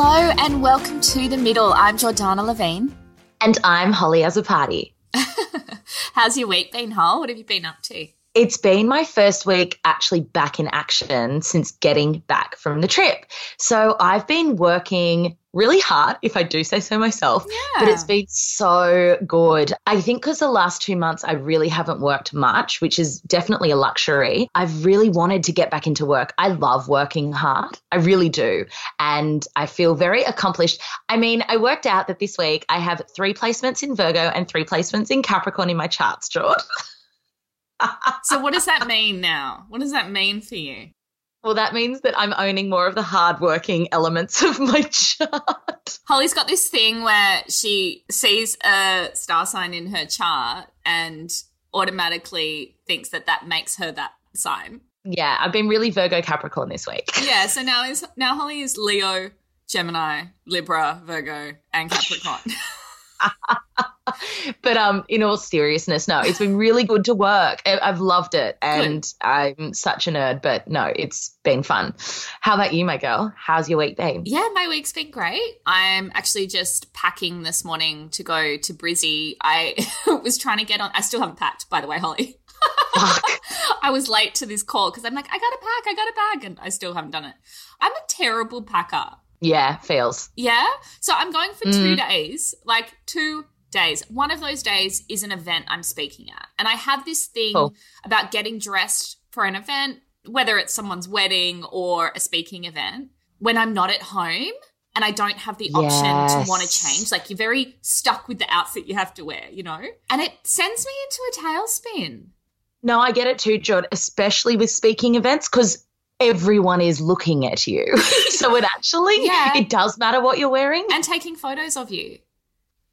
Hello and welcome to The Middle. I'm Jordanna Levin. And I'm Hollie Azzopardi. How's your week been, Hol? What have you been up to? It's been my first week actually back in action since getting back from the trip. So I've been working really hard, if I do say so myself, Yeah. but it's been so good. I think because the last two months I really haven't worked much, which is definitely a luxury. I've really wanted to get back into work. I love working hard. I really do. And I feel very accomplished. I mean, I worked out that this week I have three placements in Virgo and three placements in Capricorn in my charts, George. So, what does that mean now? What does that mean for you? Well, that means that I'm owning more of the hardworking elements of my chart. Hollie's got this thing where she sees a star sign in her chart and automatically thinks that that makes her that sign. Yeah, I've been really Virgo Capricorn this week. Yeah, so now is now Hollie is Leo, Gemini, Libra, Virgo, and Capricorn. but um, in all seriousness, no, it's been really good to work. I- I've loved it, and I'm such a nerd. But no, it's been fun. How about you, my girl? How's your week been? Yeah, my week's been great. I'm actually just packing this morning to go to Brizzy. I was trying to get on. I still haven't packed, by the way, Hollie. Fuck. I was late to this call because I'm like, I got to pack, I got to pack, and I still haven't done it. I'm a terrible packer. Yeah, feels. Yeah. So I'm going for two mm. days, like two days. One of those days is an event I'm speaking at. And I have this thing Cool. about getting dressed for an event, whether it's someone's wedding or a speaking event, when I'm not at home and I don't have the option to want to change. Like you're very stuck with the outfit you have to wear, you know? And it sends me into a tailspin. No, I get it too, Jod, especially with speaking events because everyone is looking at you. so it actually, Yeah. it does matter what you're wearing. And taking photos of you.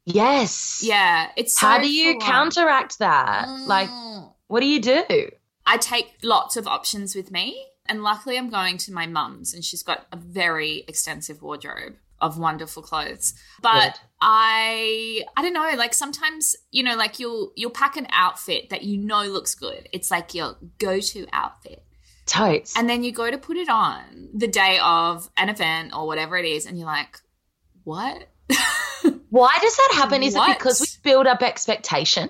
Yes. Yeah. It's so How do you counteract that? Like, Mm. what do you do? I take lots of options with me. And luckily, I'm going to my mum's, and she's got a very extensive wardrobe of wonderful clothes. But Good. I, I don't know. Like sometimes, you know, like you'll you'll pack an outfit that you know looks good. It's like your go-to outfit, Totes. and then you go to put it on the day of an event or whatever it is, and you're like, what? Why does that happen? Is What? it because we build up expectation?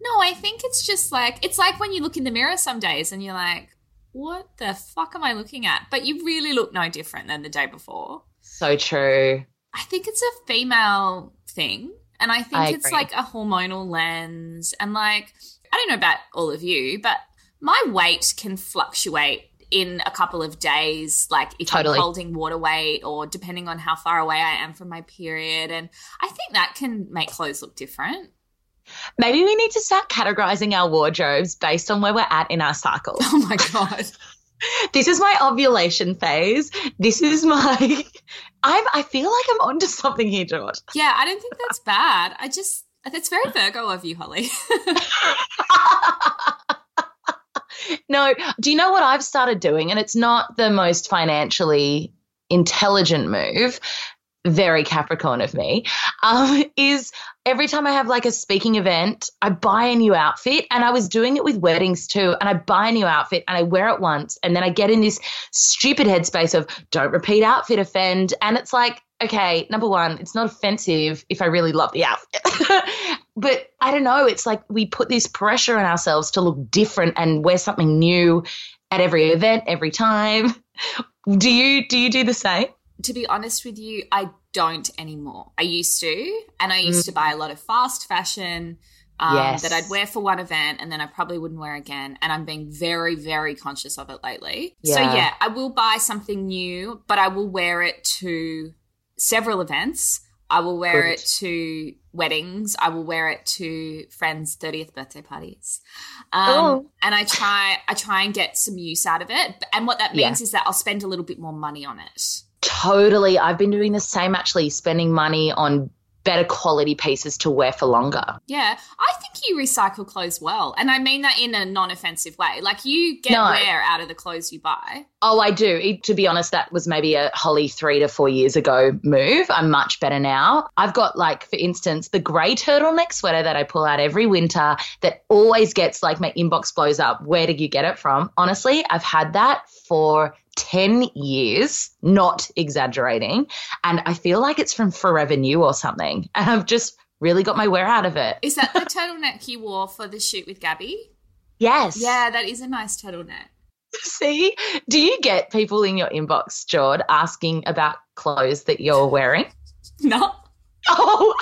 No, I think it's just like it's like when you look in the mirror some days and you're like, what the fuck am I looking at? But you really look no different than the day before. So true. I think it's a female thing. And I think I it's like a hormonal lens. And like, I don't know about all of you, but my weight can fluctuate in a couple of days, like if Totally. I'm holding water weight or depending on how far away I am from my period. And I think that can make clothes look different. Maybe we need to start categorizing our wardrobes based on where we're at in our cycle. Oh my God. this is my ovulation phase. This is my. I'm. I feel like I'm onto something here, George. Yeah, I don't think that's bad. I just that's very Virgo of you, Hollie. No, do you know what I've started doing? And it's not the most financially intelligent move, very Capricorn of me, um, is every time I have like a speaking event, I buy a new outfit. And I was doing it with weddings too. And I buy a new outfit and I wear it once. And then I get in this stupid headspace of don't repeat outfit offend. And it's like, okay, number one, it's not offensive if I really love the outfit. but I don't know. It's like we put this pressure on ourselves to look different and wear something new at every event, every time. Do you do you do the same? to be honest with you, I don't anymore. I used to, and I used to buy a lot of fast fashion. um, Yes. that I'd wear for one event and then I probably wouldn't wear again. And I'm being very, very conscious of it lately. So, Yeah. yeah, I will buy something new, but I will wear it to several events. I will wear Good. it to weddings. I will wear it to friends' 30th birthday parties. Um, Oh. And I try, I try and get some use out of it. And what that Yeah. means is that I'll spend a little bit more money on it. Totally. I've been doing the same actually, spending money on better quality pieces to wear for longer. Yeah, I think you recycle clothes well. And I mean that in a non offensive way. Like you get No. wear out of the clothes you buy. Oh, I do. It- to be honest, that was maybe a Hollie three to four years ago move. I'm much better now. I've got, like, for instance, the grey turtleneck sweater that I pull out every winter that always gets like my inbox blows up. Where did you get it from? Honestly, I've had that for 10 years, not exaggerating. And I feel like it's from Forever New or something. And I've just really got my wear out of it. Is that the turtleneck you wore for the shoot with Gabby? Yes. Yeah, that is a nice turtleneck. See, do you get people in your inbox, Jord, asking about clothes that you're wearing? No. Oh,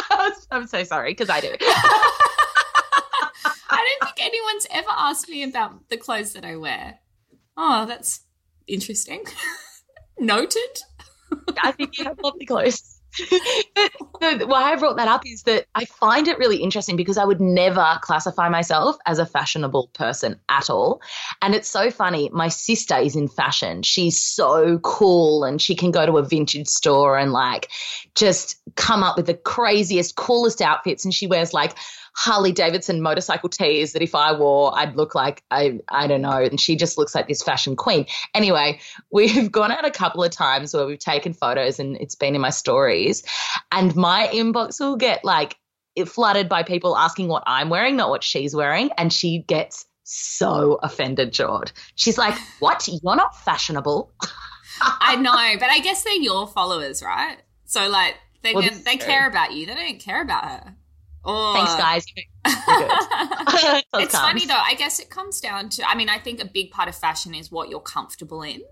I'm so sorry because I do. I don't think anyone's ever asked me about the clothes that I wear. Oh, that's interesting. Noted. I think you have clothes. but no, why I brought that up is that I find it really interesting because I would never classify myself as a fashionable person at all. And it's so funny. My sister is in fashion. She's so cool and she can go to a vintage store and like just come up with the craziest, coolest outfits. And she wears like Harley Davidson motorcycle tees that if I wore, I'd look like I I don't know. And she just looks like this fashion queen. Anyway, we've gone out a couple of times where we've taken photos and it's been in my stories. And my inbox will get like flooded by people asking what I'm wearing, not what she's wearing. And she gets so offended, Jord. She's like, What? You're not fashionable. I know, but I guess they're your followers, right? So like they Well, can, they care about you. They don't care about her. Or Thanks, guys. You're good. So it's funny though. I guess it comes down to. I mean, I think a big part of fashion is what you're comfortable in,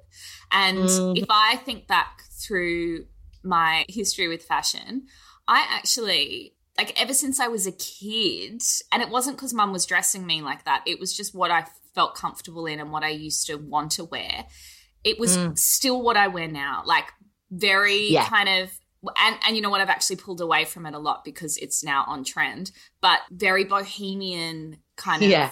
and Mhm. if I think back through my history with fashion, I actually like ever since I was a kid, and it wasn't because mum was dressing me like that. It was just what I felt comfortable in and what I used to want to wear. It was Mm. still what I wear now, like very Yeah. kind of. And, and you know what? I've actually pulled away from it a lot because it's now on trend, but very bohemian kind of Yeah.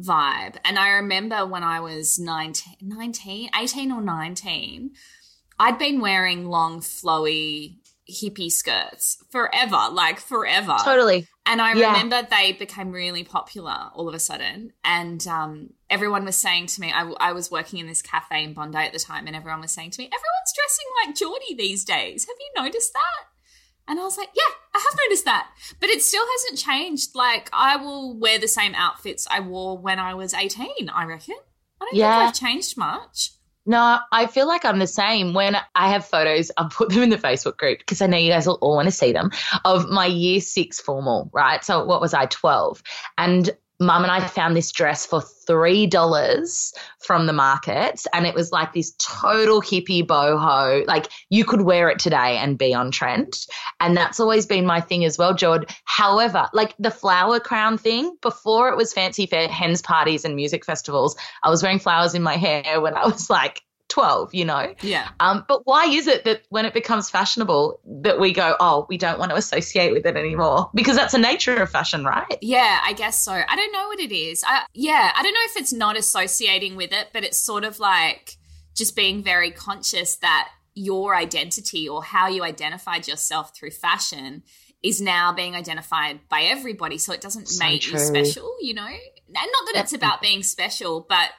vibe. And I remember when I was 19, 19, 18 or 19, I'd been wearing long, flowy hippie skirts forever, like forever. Totally. And I Yeah. remember they became really popular all of a sudden. And um, everyone was saying to me, I, I was working in this cafe in Bondi at the time, and everyone was saying to me, everyone's dressing like Geordie these days. Have you noticed that? And I was like, yeah, I have noticed that. But it still hasn't changed. Like, I will wear the same outfits I wore when I was 18, I reckon. I don't Yeah. think I've changed much. No, I feel like I'm the same. When I have photos, I'll put them in the Facebook group because I know you guys will all want to see them of my year six formal, right? So what was I, 12? And mum and I found this dress for $3 from the market. And it was like this total hippie boho. Like you could wear it today and be on trend. And that's always been my thing as well, Jord. However, like the flower crown thing, before it was fancy fair hens parties and music festivals, I was wearing flowers in my hair when I was like 12, you know? Yeah. Um, but why is it that when it becomes fashionable that we go, oh, we don't want to associate with it anymore? Because that's the nature of fashion, right? Yeah, I guess so. I don't know what it is. I, yeah, I don't know if it's not associating with it, but it's sort of like just being very conscious that your identity or how you identified yourself through fashion is now being identified by everybody. So it doesn't So make you special, you know? And not that it's about being special, but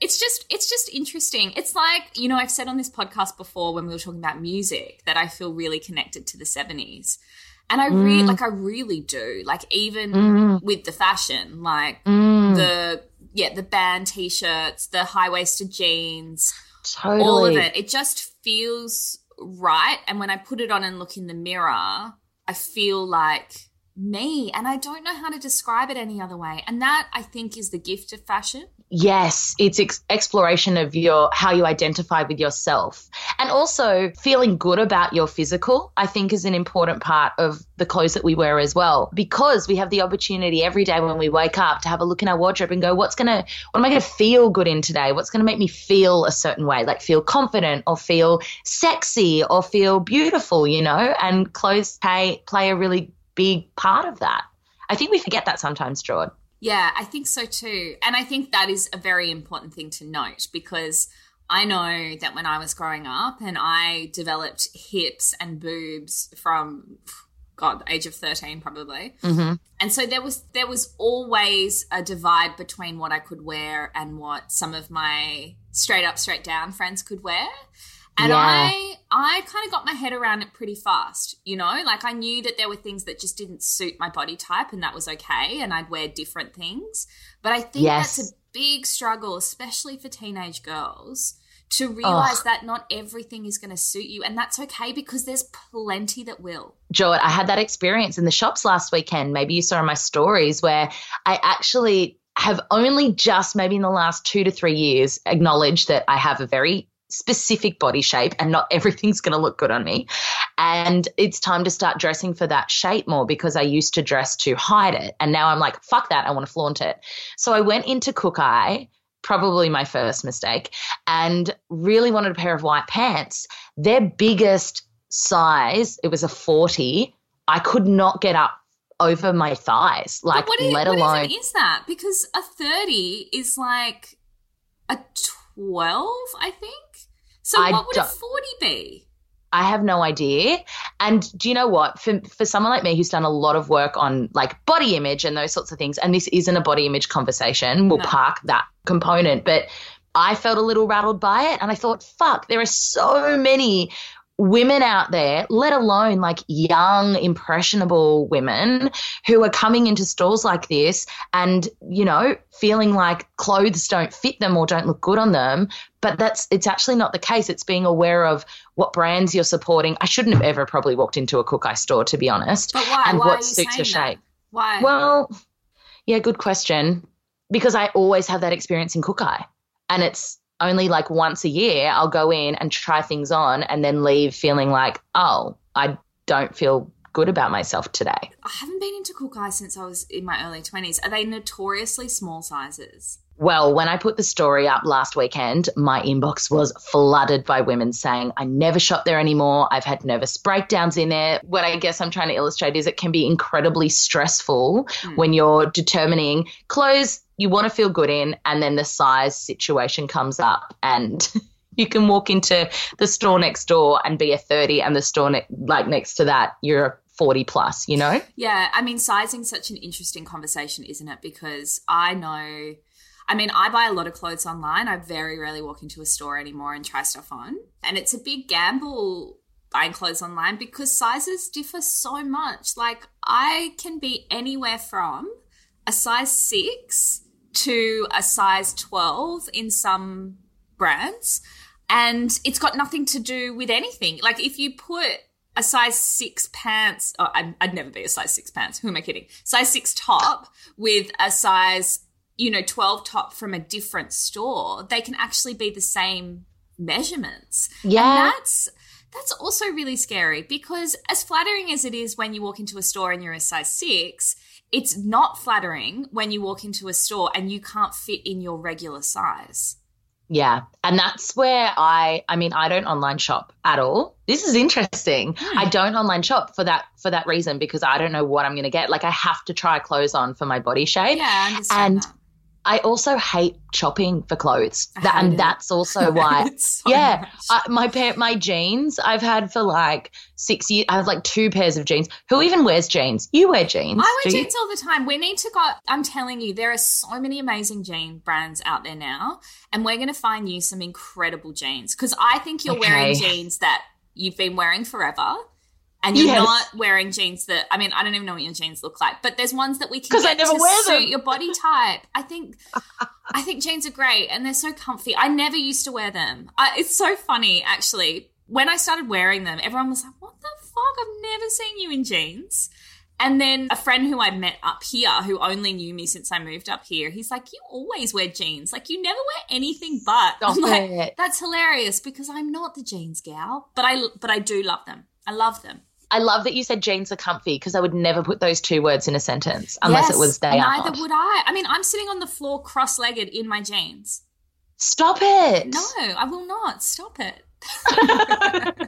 it's just it's just interesting. It's like, you know, I've said on this podcast before when we were talking about music that I feel really connected to the 70s. And I really Mm. like I really do. Like even Mm, with the fashion, like mm, the yeah, the band t-shirts, the high-waisted jeans, totally. all of it. It just feels right. And when I put it on and look in the mirror, I feel like me. And I don't know how to describe it any other way. And that I think is the gift of fashion. Yes, it's ex- exploration of your how you identify with yourself. And also feeling good about your physical, I think is an important part of the clothes that we wear as well, because we have the opportunity every day when we wake up to have a look in our wardrobe and go, what's going to, what am I going to feel good in today? What's going to make me feel a certain way, like feel confident or feel sexy or feel beautiful, you know? And clothes play, play a really big part of that. I think we forget that sometimes, Jord. Yeah, I think so too. And I think that is a very important thing to note because I know that when I was growing up and I developed hips and boobs from God, age of 13 probably. Mm-hmm. And so there was there was always a divide between what I could wear and what some of my straight up straight down friends could wear. And Yeah. I I kind of got my head around it pretty fast, you know? Like I knew that there were things that just didn't suit my body type and that was okay and I'd wear different things. But I think Yes. that's a big struggle especially for teenage girls to realize that not everything is going to suit you and that's okay because there's plenty that will. Jord, I had that experience in the shops last weekend. Maybe you saw in my stories where I actually have only just, maybe in the last two to three years, acknowledged that I have a very specific body shape and not everything's going to look good on me. And it's time to start dressing for that shape more because I used to dress to hide it. And now I'm like, fuck that. I want to flaunt it. So I went into Kookai, probably my first mistake, and really wanted a pair of white pants. Their biggest size, it was a 40. I could not get up over my thighs, like is, let alone. even is that? Because a 30 is like a 12, I think. So I what would a 40 be? I have no idea. And do you know what? For for someone like me who's done a lot of work on like body image and those sorts of things, and this isn't a body image conversation, we'll No. park that component. But I felt a little rattled by it, and I thought, fuck, there are so many women out there, let alone like young, impressionable women who are coming into stores like this and, you know, feeling like clothes don't fit them or don't look good on them. But that's it's actually not the case. It's being aware of what brands you're supporting. I shouldn't have ever probably walked into a Kookai store, to be honest. But why? And why what suits your shape. Why? Well, yeah, good question. Because I always have that experience in Kookai. And it's only like once a year I'll go in and try things on and then leave feeling like, oh, I don't feel good about myself today. I haven't been into Kookai since I was in my early 20s. Are they notoriously small sizes? Well, when I put the story up last weekend, my inbox was flooded by women saying, I never shop there anymore. I've had nervous breakdowns in there. What I guess I'm trying to illustrate is it can be incredibly stressful hmm. when you're determining clothes you want to feel good in, and then the size situation comes up, and you can walk into the store next door and be a 30, and the store ne- like next to that, you're a 40 plus, you know? Yeah, I mean, sizing's such an interesting conversation, isn't it? Because I know, I mean, I buy a lot of clothes online. I very rarely walk into a store anymore and try stuff on. And it's a big gamble buying clothes online because sizes differ so much. Like, I can be anywhere from a size six to a size 12 in some brands. And it's got nothing to do with anything. Like, if you put a size six pants, oh, I'd, I'd never be a size six pants. Who am I kidding? Size six top with a size, you know, 12 top from a different store, they can actually be the same measurements. Yeah. And that's, that's also really scary because as flattering as it is when you walk into a store and you're a size six, it's not flattering when you walk into a store and you can't fit in your regular size. Yeah. And that's where I I mean I don't online shop at all. This is interesting. Hmm. I don't online shop for that for that reason because I don't know what I'm going to get. Like I have to try clothes on for my body shape. Yeah, I understand And that. I also hate shopping for clothes. That, and it. that's also why so yeah. I, my pair, my jeans I've had for like six years. I have like two pairs of jeans. Who even wears jeans? You wear jeans? I wear do you? jeans all the time. We need to go. I'm telling you, there are so many amazing jean brands out there now, and we're going to find you some incredible jeans because I think you're wearing jeans that you've been wearing forever. And you're Yes. not wearing jeans that I mean I don't even know what your jeans look like, but there's ones that we can 'Cause I get never to wear suit them. your body type. I think I think jeans are great and they're so comfy. I never used to wear them. I, it's so funny actually. When I started wearing them, everyone was like, "What the fuck? I've never seen you in jeans." And then a friend who I met up here, who only knew me since I moved up here, he's like, "You always wear jeans. Like you never wear anything but." Stop I'm like, it. "That's hilarious because I'm not the jeans gal, but I but I do love them. I love them." I love that you said jeans are comfy because I would never put those two words in a sentence unless Yes, it was they Neither are. Neither would I. I mean, I'm sitting on the floor cross-legged in my jeans. Stop it. No, I will not. Stop it.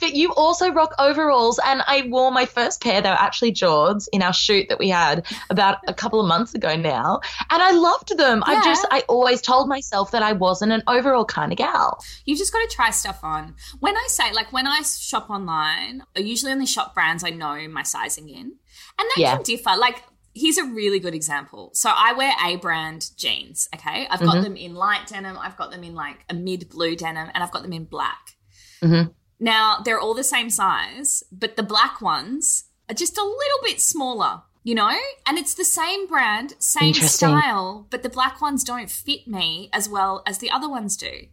But you also rock overalls, and I wore my first pair. They were actually Jords in our shoot that we had about a couple of months ago now, and I loved them. I just, I always told myself that I wasn't an overall kind of gal. You just got to try stuff on. When I say, like, when I shop online, I usually only shop brands I know my sizing in. And that Yeah. can differ. Like, here's a really good example. So I wear A brand jeans, okay? I've got them in light denim, I've got them in like a mid blue denim, and I've got them in black. Mhm. Now, they're all the same size, but the black ones are just a little bit smaller. You know, and it's the same brand, same style, but the black ones don't fit me as well as the other ones do.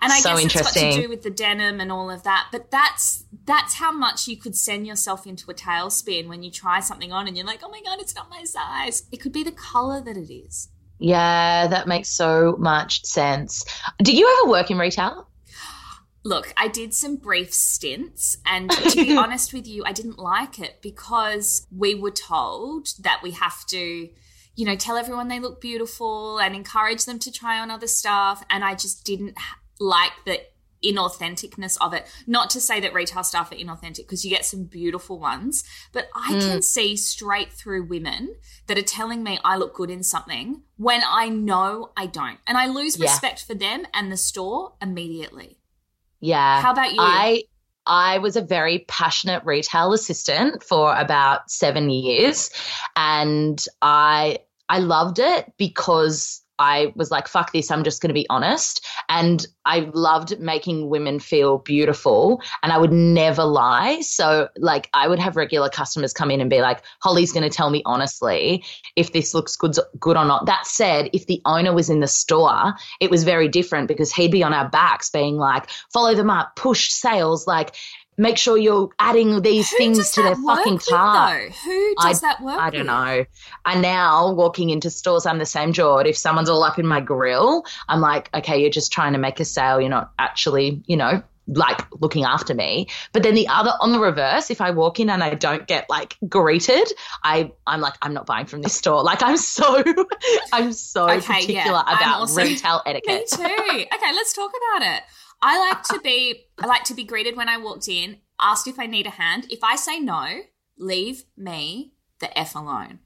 And I So guess it's got to do with the denim and all of that. But that's that's how much you could send yourself into a tailspin when you try something on and you're like, oh my god, it's not my size. It could be the color that it is. Yeah, that makes so much sense. Did you ever work in retail? Look, I did some brief stints, and to be honest with you, I didn't like it because we were told that we have to, you know, tell everyone they look beautiful and encourage them to try on other stuff. And I just didn't like the inauthenticness of it. Not to say that retail staff are inauthentic because you get some beautiful ones, but I can mm. see straight through women that are telling me I look good in something when I know I don't. And I lose Yeah. respect for them and the store immediately. Yeah. How about you? I I was a very passionate retail assistant for about 7 years and I I loved it because I was like, fuck this, I'm just going to be honest. And I loved making women feel beautiful and I would never lie. So, like, I would have regular customers come in and be like, Hollie's going to tell me honestly if this looks good, good or not. That said, if the owner was in the store, it was very different because he'd be on our backs being like, follow them up, push sales, like, make sure you're adding these Who things to their fucking cart. though? Who does that work I don't with? know. And now walking into stores, I'm the same Jord. If someone's all up in my grill, I'm like, okay, you're just trying to make a sale. You're not actually, you know, like looking after me. But then the other on the reverse, if I walk in and I don't get like greeted, I I'm like, I'm not buying from this store. Like I'm so I'm so Okay, particular yeah. About also- retail etiquette. Me too. Okay, let's talk about it. I like to be I like to be greeted when I walked in, asked if I need a hand. If I say no, leave me the F alone.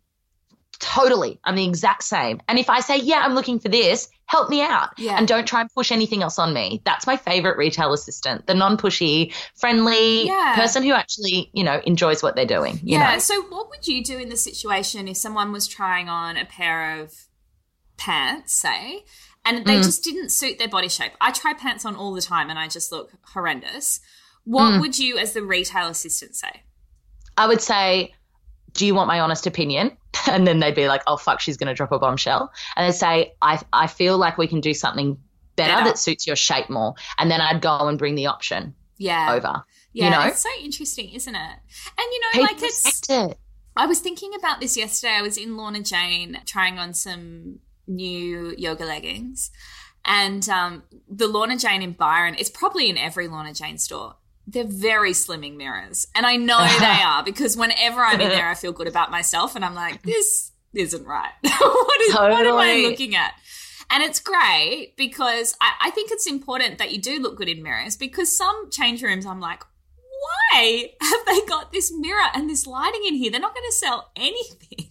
Totally. I'm the exact same. And if I say, yeah, I'm looking for this, help me out. Yeah. And don't try and push anything else on me. That's my favorite retail assistant, the non pushy, friendly Yeah. person who actually, you know, enjoys what they're doing. You yeah. Know? So what would you do in the situation if someone was trying on a pair of pants, say, and Mm. they just didn't suit their body shape? I try pants on all the time and I just look horrendous. What Mm. would you as the retail assistant say? I would say, do you want my honest opinion? And then they'd be like, oh, fuck, she's going to drop a bombshell. And they'd say, I, I feel like we can do something better, Better. that suits your shape more. And then I'd go and bring the option Yeah. over. Yeah, you know? it's so interesting, isn't it? And you know, People like it's it. I was thinking about this yesterday. I was in Lorna Jane trying on some new yoga leggings. And um, the Lorna Jane in Byron, it's probably in every Lorna Jane store. They're very slimming mirrors. And I know they are because whenever I'm in there, I feel good about myself. And I'm like, this isn't right. what, is, what am I looking at? And it's great because I, I think it's important that you do look good in mirrors because some change rooms, I'm like, why have they got this mirror and this lighting in here? They're not going to sell anything.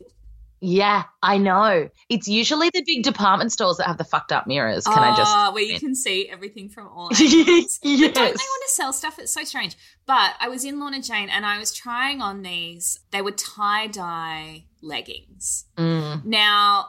Yeah, I know. It's usually the big department stores that have the fucked up mirrors. Can I just? Ah, where you can see everything from all angles. yes. Don't they want to sell stuff? It's so strange. But I was in Lorna Jane and I was trying on these. They were tie dye leggings. Mm. Now,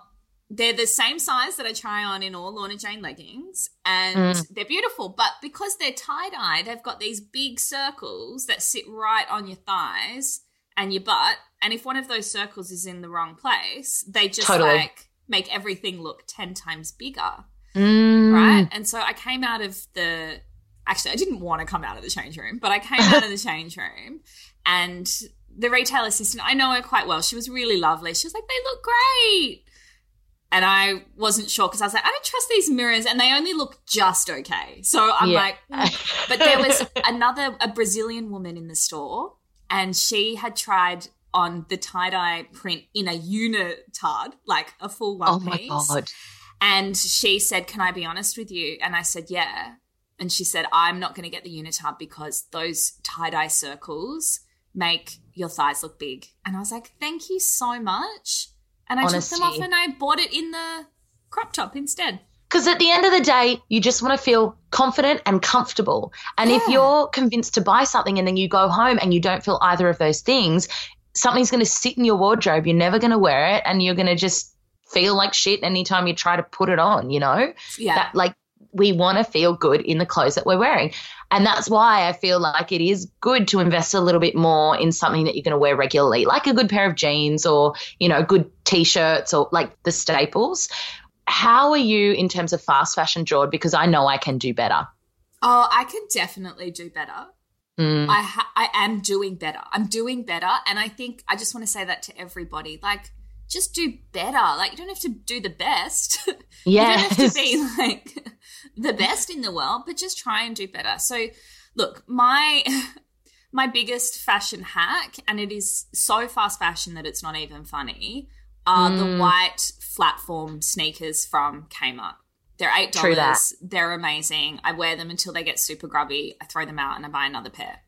they're the same size that I try on in all Lorna Jane leggings, and Mm. they're beautiful. But because they're tie dye, they've got these big circles that sit right on your thighs and your butt. And if one of those circles is in the wrong place, they just Totally. like make everything look 10 times bigger. Mm. Right. And so I came out of the. Actually, I didn't want to come out of the change room, but I came out of the change room and the retail assistant, I know her quite well. She was really lovely. She was like, they look great. And I wasn't sure because I was like, I don't trust these mirrors and they only look just okay. So I'm Yeah. like, mm. but there was another, a Brazilian woman in the store and she had tried on the tie dye print in a unitard, like a full one Oh my piece. god. And she said, Can I be honest with you? And I said, Yeah. And she said, I'm not going to get the unitard because those tie dye circles make your thighs look big. And I was like, Thank you so much. And I took them off and I bought it in the crop top instead. Because at the end of the day, you just want to feel confident and comfortable. And if you're convinced to buy something and then you go home and you don't feel either of those things, something's going to sit in your wardrobe. You're never going to wear it and you're going to just feel like shit anytime you try to put it on, you know? Yeah. That like we want to feel good in the clothes that we're wearing. And that's why I feel like it is good to invest a little bit more in something that you're going to wear regularly, like a good pair of jeans or, you know, good t-shirts or like the staples. How are you in terms of fast fashion, Jord? Because I know I can do better. oh, I can definitely do better. Mm. I ha- I am doing better. I'm doing better, and I think I just want to say that to everybody. Like, just do better. Like, you don't have to do the best. Yeah, you don't have to be like the best in the world, but just try and do better. So, look, my my biggest fashion hack, and it is so fast fashion that it's not even funny, are the Mm. white flatform sneakers from Kmart. They're eight dollars. They're amazing. I wear them until they get super grubby. I throw them out and I buy another pair.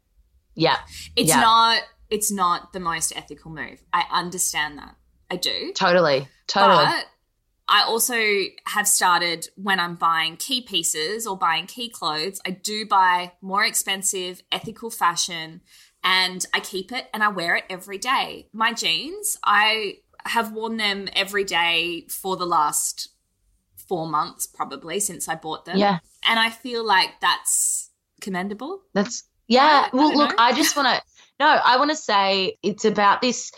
Yeah. It's Yeah. not it's not the most ethical move. I understand that. I do. Totally. Totally. But I also have started when I'm buying key pieces or buying key clothes, I do buy more expensive, ethical fashion and I keep it and I wear it every day. My jeans, I have worn them every day for the last four months, probably since I bought them. Yeah. And I feel like that's commendable. That's yeah. I well, don't look, know. I just want to no. I want to say it's about this.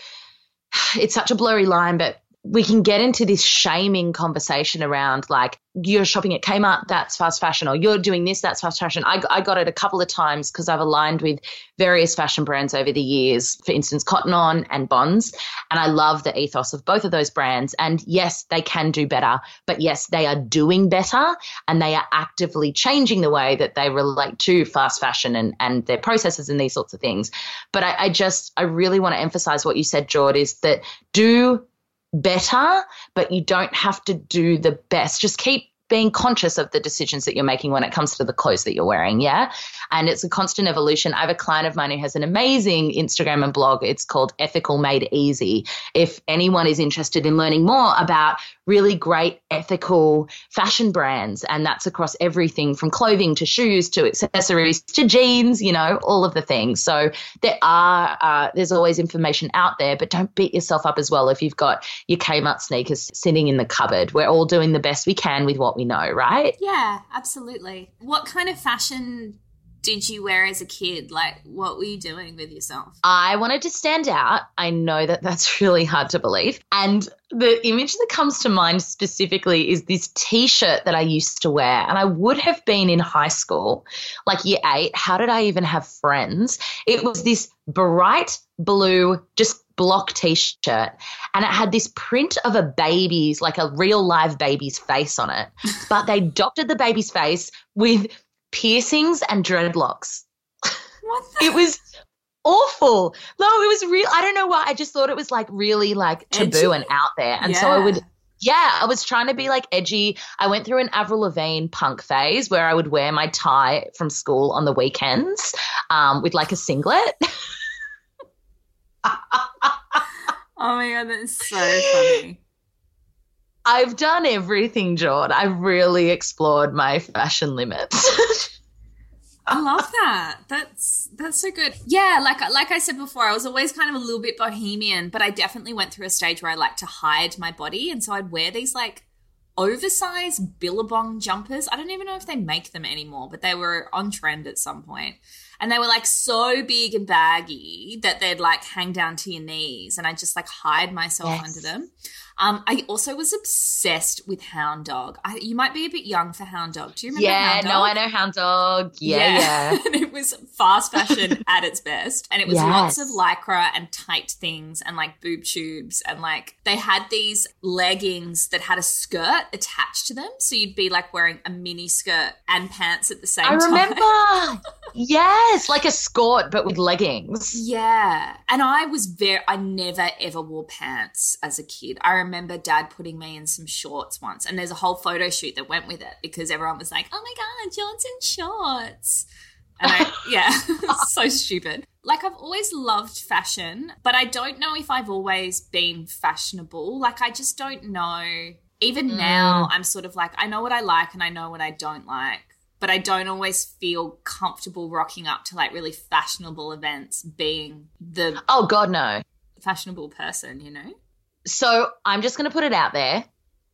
It's such a blurry line, but we can get into this shaming conversation around like you're shopping at Kmart, that's fast fashion, or you're doing this, that's fast fashion. I, I got it a couple of times because I've aligned with various fashion brands over the years, for instance, Cotton On and Bonds. And I love the ethos of both of those brands. And yes, they can do better, but yes, they are doing better and they are actively changing the way that they relate to fast fashion and, and their processes and these sorts of things. But I, I just, I really want to emphasize what you said, Jord, is that do better, but you don't have to do the best. Just keep being conscious of the decisions that you're making when it comes to the clothes that you're wearing. Yeah. And it's a constant evolution. I have a client of mine who has an amazing Instagram and blog. It's called Ethical Made Easy. If anyone is interested in learning more about really great ethical fashion brands, and that's across everything from clothing to shoes to accessories to jeans, you know, all of the things. So there are, uh, there's always information out there, but don't beat yourself up as well if you've got your Kmart sneakers sitting in the cupboard. We're all doing the best we can with what we know, right? Yeah, absolutely. What kind of fashion did you wear as a kid? Like, what were you doing with yourself? I wanted to stand out. I know that that's really hard to believe. And the image that comes to mind specifically is this t shirt that I used to wear. And I would have been in high school, like year eight. How did I even have friends? It was this bright blue, just block t shirt. And it had this print of a baby's, like a real live baby's face on it. But they doctored the baby's face with piercings and dreadlocks. What the? It was awful. No, it was real. I don't know why. I just thought it was like really like taboo Edgy. and out there. And so I would, yeah, I was trying to be like edgy. I went through an Avril Lavigne punk phase where I would wear my tie from school on the weekends um, with like a singlet. Oh my god, that's so funny. I've done everything, Jord. I've really explored my fashion limits. I love that. That's that's so good. Yeah, like like I said before, I was always kind of a little bit bohemian, but I definitely went through a stage where I like to hide my body, and so I'd wear these like oversized billabong jumpers. I don't even know if they make them anymore, but they were on trend at some point. And they were like so big and baggy that they'd like hang down to your knees, and I just like hide myself Yes. under them. Um, I also was obsessed with Hound Dog. I, you might be a bit young for Hound Dog. Do you remember Yeah, Hound Dog? no, I know Hound Dog. Yeah, yeah. and it was fast fashion at its best. And it was lots of lycra and tight things and like boob tubes. And like they had these leggings that had a skirt attached to them. So you'd be like wearing a mini skirt and pants at the same I time. remember. Yes, like a skirt, but with leggings. Yeah. And I was very, I never ever wore pants as a kid. I remember dad putting me in some shorts once, and there's a whole photo shoot that went with it because everyone was like, oh my God, John's in shorts. And I, yeah, so stupid. Like, I've always loved fashion, but I don't know if I've always been fashionable. Like, I just don't know. Even now, mm. I'm sort of like, I know what I like and I know what I don't like but I don't always feel comfortable rocking up to like really fashionable events being the Oh, God, no. fashionable person, you know? So I'm just going to put it out there.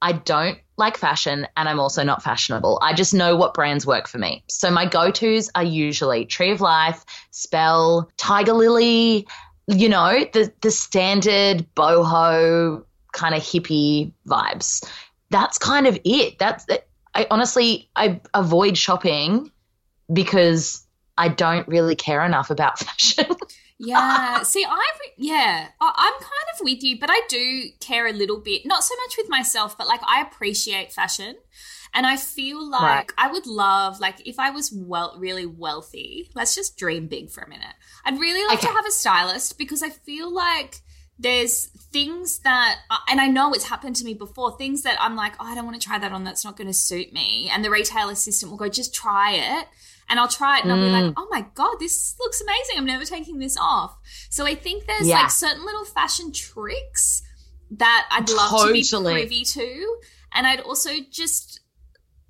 I don't like fashion and I'm also not fashionable. I just know what brands work for me. So my go tos are usually Tree of Life, Spell, Tiger Lily, you know, the, the standard boho kind of hippie vibes. That's kind of it. That's I honestly I avoid shopping because I don't really care enough about fashion. Yeah. See, I, yeah, I- I'm kind of with you, but I do care a little bit, not so much with myself, but like I appreciate fashion. And I feel like Right. I would love, like, if I was well, really wealthy, let's just dream big for a minute. I'd really love to have a stylist because I feel like there's things that, uh, and I know it's happened to me before, things that I'm like, oh, I don't want to try that on. That's not going to suit me. And the retail assistant will go, just try it. And I'll try it and I'll be Mm. like, oh my God, this looks amazing. I'm never taking this off. So I think there's Yeah. like certain little fashion tricks that I'd love to be Totally. privy to. And I'd also just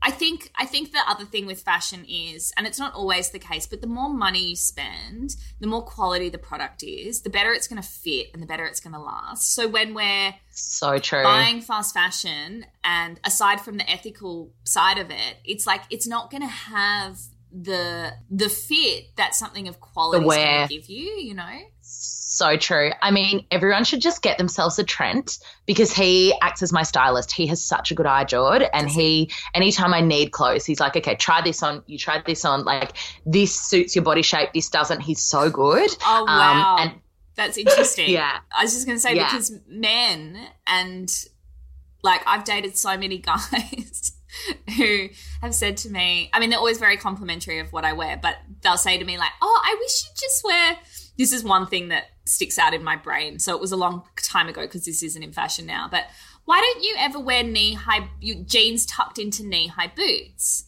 I think I think the other thing with fashion is, and it's not always the case, but the more money you spend, the more quality the product is, the better it's going to fit and the better it's going to last. So when we're so true. buying fast fashion, and aside from the ethical side of it, it's like it's not going to have the the fit that something of quality is going to give you. You know? So true. I mean, everyone should just get themselves a Trent because he acts as my stylist. He has such a good eye, Jord. And he, anytime I need clothes, he's like, okay, try this on. You try this on. Like, this suits your body shape. This doesn't. He's so good. Oh wow, Um, and that's interesting. Yeah. I was just going to say Yeah. because men and like I've dated so many guys who have said to me, I mean, they're always very complimentary of what I wear, but they'll say to me like, "Oh, I wish you'd just wear." This is one thing that sticks out in my brain. So it was a long time ago because this isn't in fashion now. But why don't you ever wear knee high jeans tucked into knee high boots?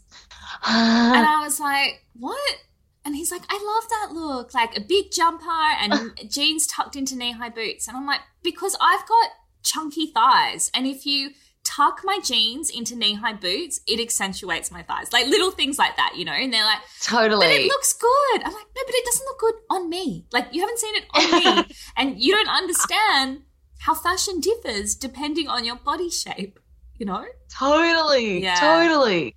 Uh. And I was like, what? And he's like, I love that look, like a big jumper and uh. jeans tucked into knee high boots. And I'm like, because I've got chunky thighs. And if you tuck my jeans into knee high boots, it accentuates my thighs. Like little things like that, you know? And they're like, totally. but it looks good. I'm like, no, but it doesn't look good on me. Like you haven't seen it on me. and you don't understand how fashion differs depending on your body shape, you know? totally. Yeah. Totally.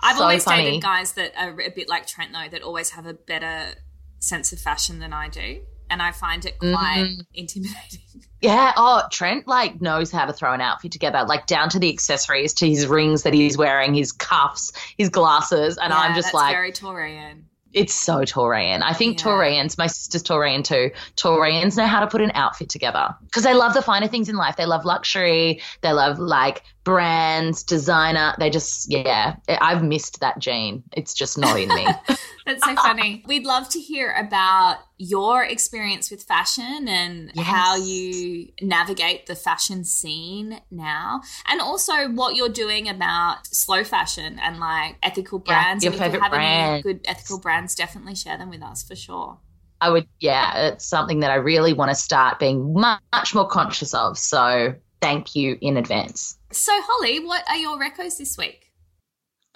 I've So always funny. dated guys that are a bit like Trent, though, that always have a better sense of fashion than I do. And I find it quite Mm-hmm. intimidating. Yeah. Oh, Trent like knows how to throw an outfit together, like down to the accessories, to his rings that he's wearing, his cuffs, his glasses, and I'm just that's like, very Taurian. it's so Taurian. I think Yeah. Taurians, my sister's Taurian too. Taurians know how to put an outfit together because they love the finer things in life. They love luxury. They love like brands, designer. They just, yeah. I've missed that gene. It's just not in me. That's so funny. We'd love to hear about your experience with fashion and Yes. how you navigate the fashion scene now, and also what you're doing about slow fashion and like ethical Yeah, brands. your and if you have any brand. good ethical brands, definitely share them with us for sure. I would, yeah, it's something that I really want to start being mu- much more conscious of. So thank you in advance. So, Hollie, what are your recos this week?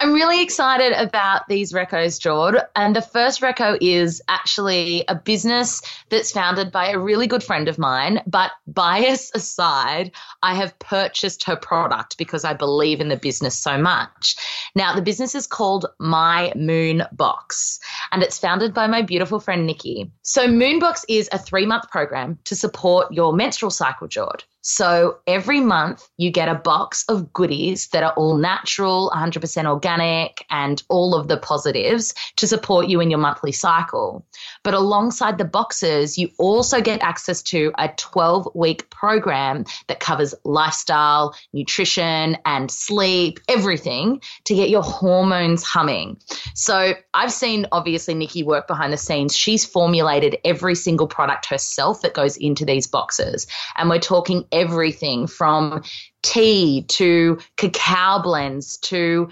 I'm really excited about these recos, Jord. And the first reco is actually a business that's founded by a really good friend of mine. But bias aside, I have purchased her product because I believe in the business so much. Now, the business is called My Moon Box. and it's founded by my beautiful friend Nikki. So, Moonbox is a three month program to support your menstrual cycle, George. So every month you get a box of goodies that are all natural, 100% organic, and all of the positives to support you in your monthly cycle. But alongside the boxes, you also get access to a 12 week program that covers lifestyle, nutrition, and sleep, everything to get your hormones humming. So I've seen obviously Nikki work behind the scenes. She's formulated every single product herself that goes into these boxes. And we're talking everything from tea to cacao blends to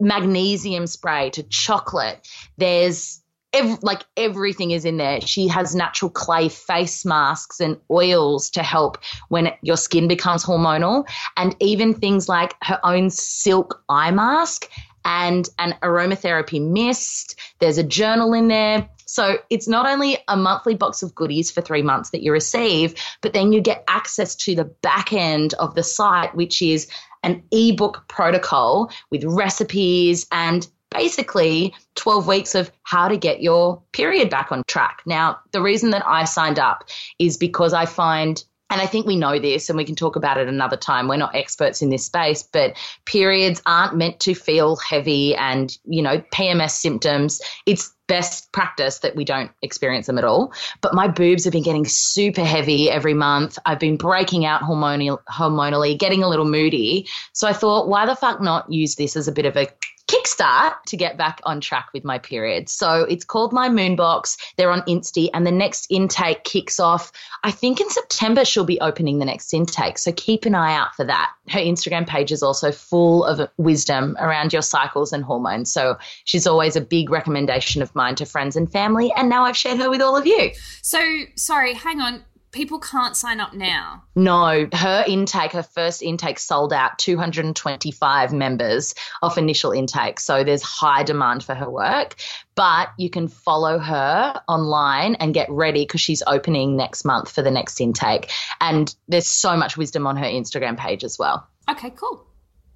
magnesium spray to chocolate. There's Every, like everything is in there. She has natural clay face masks and oils to help when your skin becomes hormonal, and even things like her own silk eye mask and an aromatherapy mist. There's a journal in there. So it's not only a monthly box of goodies for three months that you receive, but then you get access to the back end of the site, which is an ebook protocol with recipes and basically 12 weeks of how to get your period back on track. Now, the reason that I signed up is because I find and I think we know this and we can talk about it another time. We're not experts in this space, but periods aren't meant to feel heavy and, you know, PMS symptoms. It's best practice that we don't experience them at all. But my boobs have been getting super heavy every month. I've been breaking out hormonally, hormonally, getting a little moody. So I thought, why the fuck not use this as a bit of a kickstart to get back on track with my period. So it's called My Moonbox. They're on Insta, and the next intake kicks off. I think in September she'll be opening the next intake. So keep an eye out for that. Her Instagram page is also full of wisdom around your cycles and hormones. So she's always a big recommendation of mine to friends and family. And now I've shared her with all of you. So, sorry, hang on people can't sign up now. No, her intake, her first intake sold out 225 members of initial intake. So there's high demand for her work. But you can follow her online and get ready because she's opening next month for the next intake. And there's so much wisdom on her Instagram page as well. Okay, cool.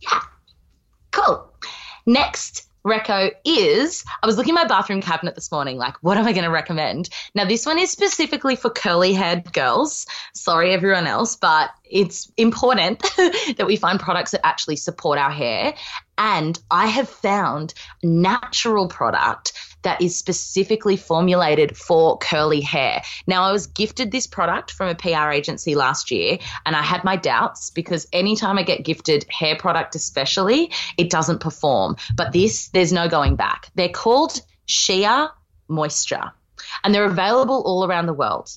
Yeah. Cool. Next, reco is I was looking at my bathroom cabinet this morning, like, what am I going to recommend? Now, this one is specifically for curly haired girls. Sorry, everyone else, but it's important that we find products that actually support our hair. And I have found natural product that is specifically formulated for curly hair. Now, I was gifted this product from a PR agency last year, and I had my doubts because anytime I get gifted hair product, especially, it doesn't perform. But this, there's no going back. They're called Shea Moisture and they're available all around the world.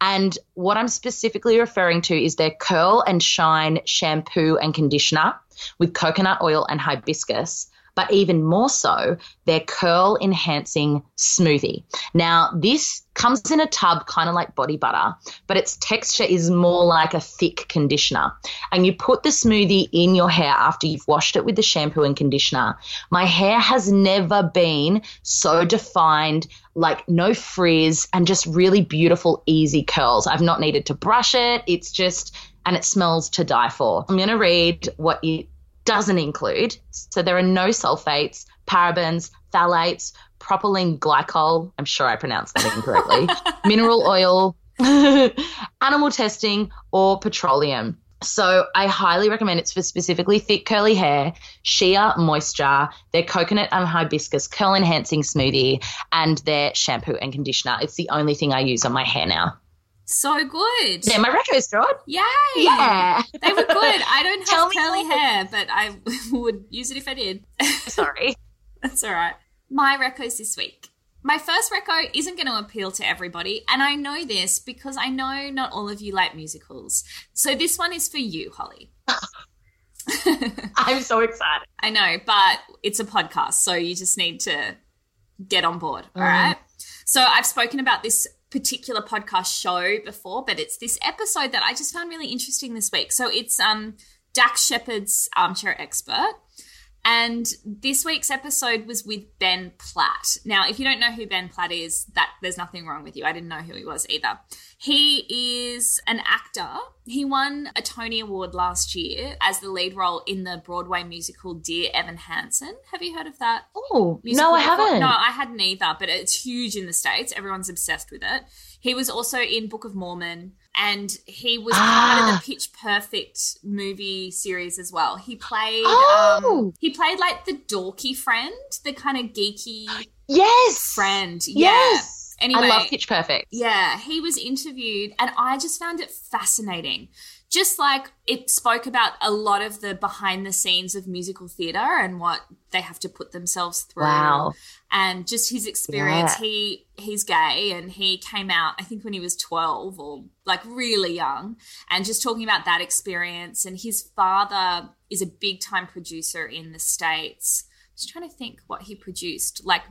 And what I'm specifically referring to is their Curl and Shine shampoo and conditioner with coconut oil and hibiscus but even more so, their curl enhancing smoothie. Now, this comes in a tub kind of like body butter, but its texture is more like a thick conditioner. And you put the smoothie in your hair after you've washed it with the shampoo and conditioner. My hair has never been so defined, like no frizz, and just really beautiful, easy curls. I've not needed to brush it. It's just, and it smells to die for. I'm going to read what it doesn't include. So there are no sulfates, parabens, phthalates, propylene glycol. I'm sure I pronounced that incorrectly. mineral oil, animal testing, or petroleum. So I highly recommend it's for specifically thick curly hair, Shea Moisture, their coconut and hibiscus curl enhancing smoothie, and their shampoo and conditioner. It's the only thing I use on my hair now. So good. Yeah, my retros, drawn. Yay. Yeah. They were good. I don't have curly hair, but I would use it if I did. Sorry. That's all right. My recos this week. My first reco isn't going to appeal to everybody, and I know this because I know not all of you like musicals. So this one is for you, Hollie. I'm so excited. I know, but it's a podcast, so you just need to get on board. All mm. right. So I've spoken about this particular podcast show before, but it's this episode that I just found really interesting this week. So it's um Dax Shepard's Armchair Expert. And this week's episode was with Ben Platt. Now, if you don't know who Ben Platt is, that there's nothing wrong with you. I didn't know who he was either. He is an actor He won a Tony Award last year as the lead role in the Broadway musical Dear Evan Hansen. Have you heard of that? Oh, no, I haven't. No, I hadn't either, but it's huge in the States. Everyone's obsessed with it. He was also in Book of Mormon and he was part Ah. of the Pitch Perfect movie series as well. He played Oh. um, he played like the dorky friend, the kind of geeky Yes. friend. Yeah. Anyway, I love Pitch Perfect. yeah, he was interviewed, and I just found it fascinating. Just like it spoke about a lot of the behind the scenes of musical theatre and what they have to put themselves through. Wow. And just his experience. Yeah. He he's gay and he came out, I think when he was 12 or like really young, and just talking about that experience. And his father is a big time producer in the States. Just trying to think what he produced. Like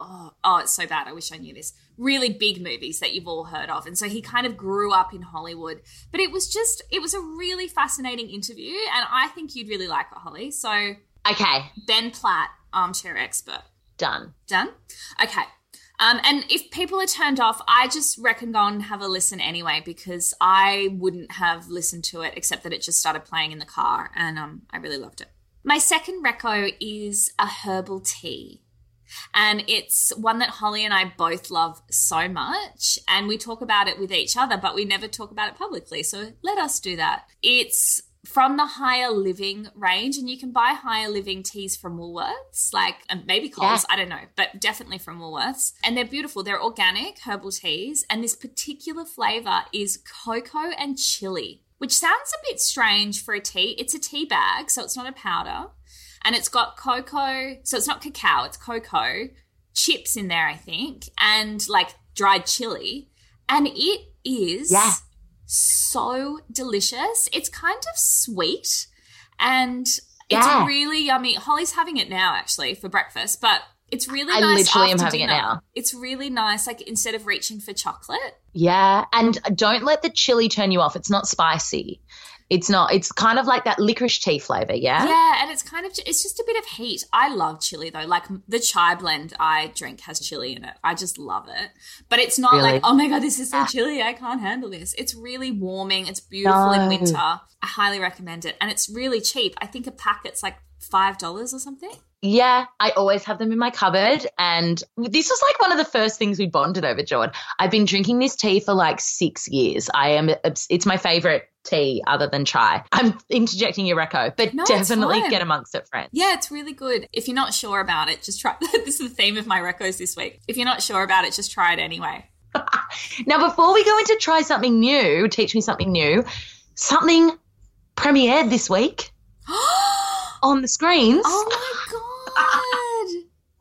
oh, oh, it's so bad. I wish I knew this. Really big movies that you've all heard of. And so he kind of grew up in Hollywood. But it was just, it was a really fascinating interview. And I think you'd really like it, Hollie. So Okay, Ben Platt, armchair expert. done. Done? Okay. Um, and if people are turned off, I just reckon go and have a listen anyway because I wouldn't have listened to it except that it just started playing in the car and um, I really loved it. My second reco is a herbal tea. And it's one that Hollie and I both love so much. And we talk about it with each other, but we never talk about it publicly. So let us do that. It's from the higher living range, and you can buy higher living teas from Woolworths, like maybe Coles, I don't know, but definitely from Woolworths. And they're beautiful. They're organic herbal teas. And this particular flavor is cocoa and chili, which sounds a bit strange for a tea. It's a tea bag, so it's not a powder and it's got cocoa. So it's not cacao, it's cocoa chips in there, I think, and like dried chili, and it is Yeah. so delicious. It's kind of sweet, and Yeah. it's really yummy. Hollie's having it now, actually, for breakfast, but. It's really I nice. literally am having it now. It's really nice, like instead of reaching for chocolate. Yeah, and don't let the chili turn you off. It's not spicy. It's not. It's kind of like that licorice tea flavor. Yeah. Yeah, and it's kind of it's just a bit of heat. I love chili though. Like the chai blend I drink has chili in it. I just love it. But it's not Really? like, oh my god, this is so ah. chilly. I can't handle this. It's really warming. It's beautiful in winter. I highly recommend it, and it's really cheap. I think a packet's like five dollars or something. Yeah, I always have them in my cupboard. And this was like one of the first things we bonded over, John. I've been drinking this tea for like six years. I am, it's my favorite tea other than chai. I'm interjecting your reco, but No, definitely get amongst it, friends. Yeah, it's really good. If you're not sure about it, just try. this is the theme of my recos this week. If you're not sure about it, just try it anyway. Now, before we go into try something new, teach me something new, something premiered this week on the screens. Oh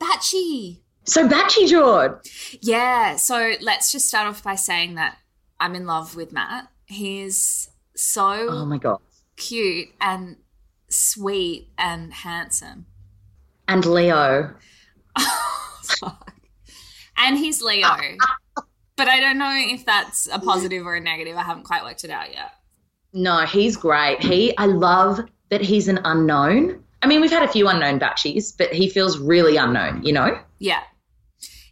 Bachie. So, Bachie George. Yeah, so let's just start off by saying that I'm in love with Matt. He's so Oh my God. cute and sweet and handsome. And Leo. And he's Leo. but I don't know if that's a positive or a negative. I haven't quite worked it out yet. No, he's great. He, I love that he's an unknown. I mean, we've had a few unknown Bachies, but he feels really unknown, you know? Yeah.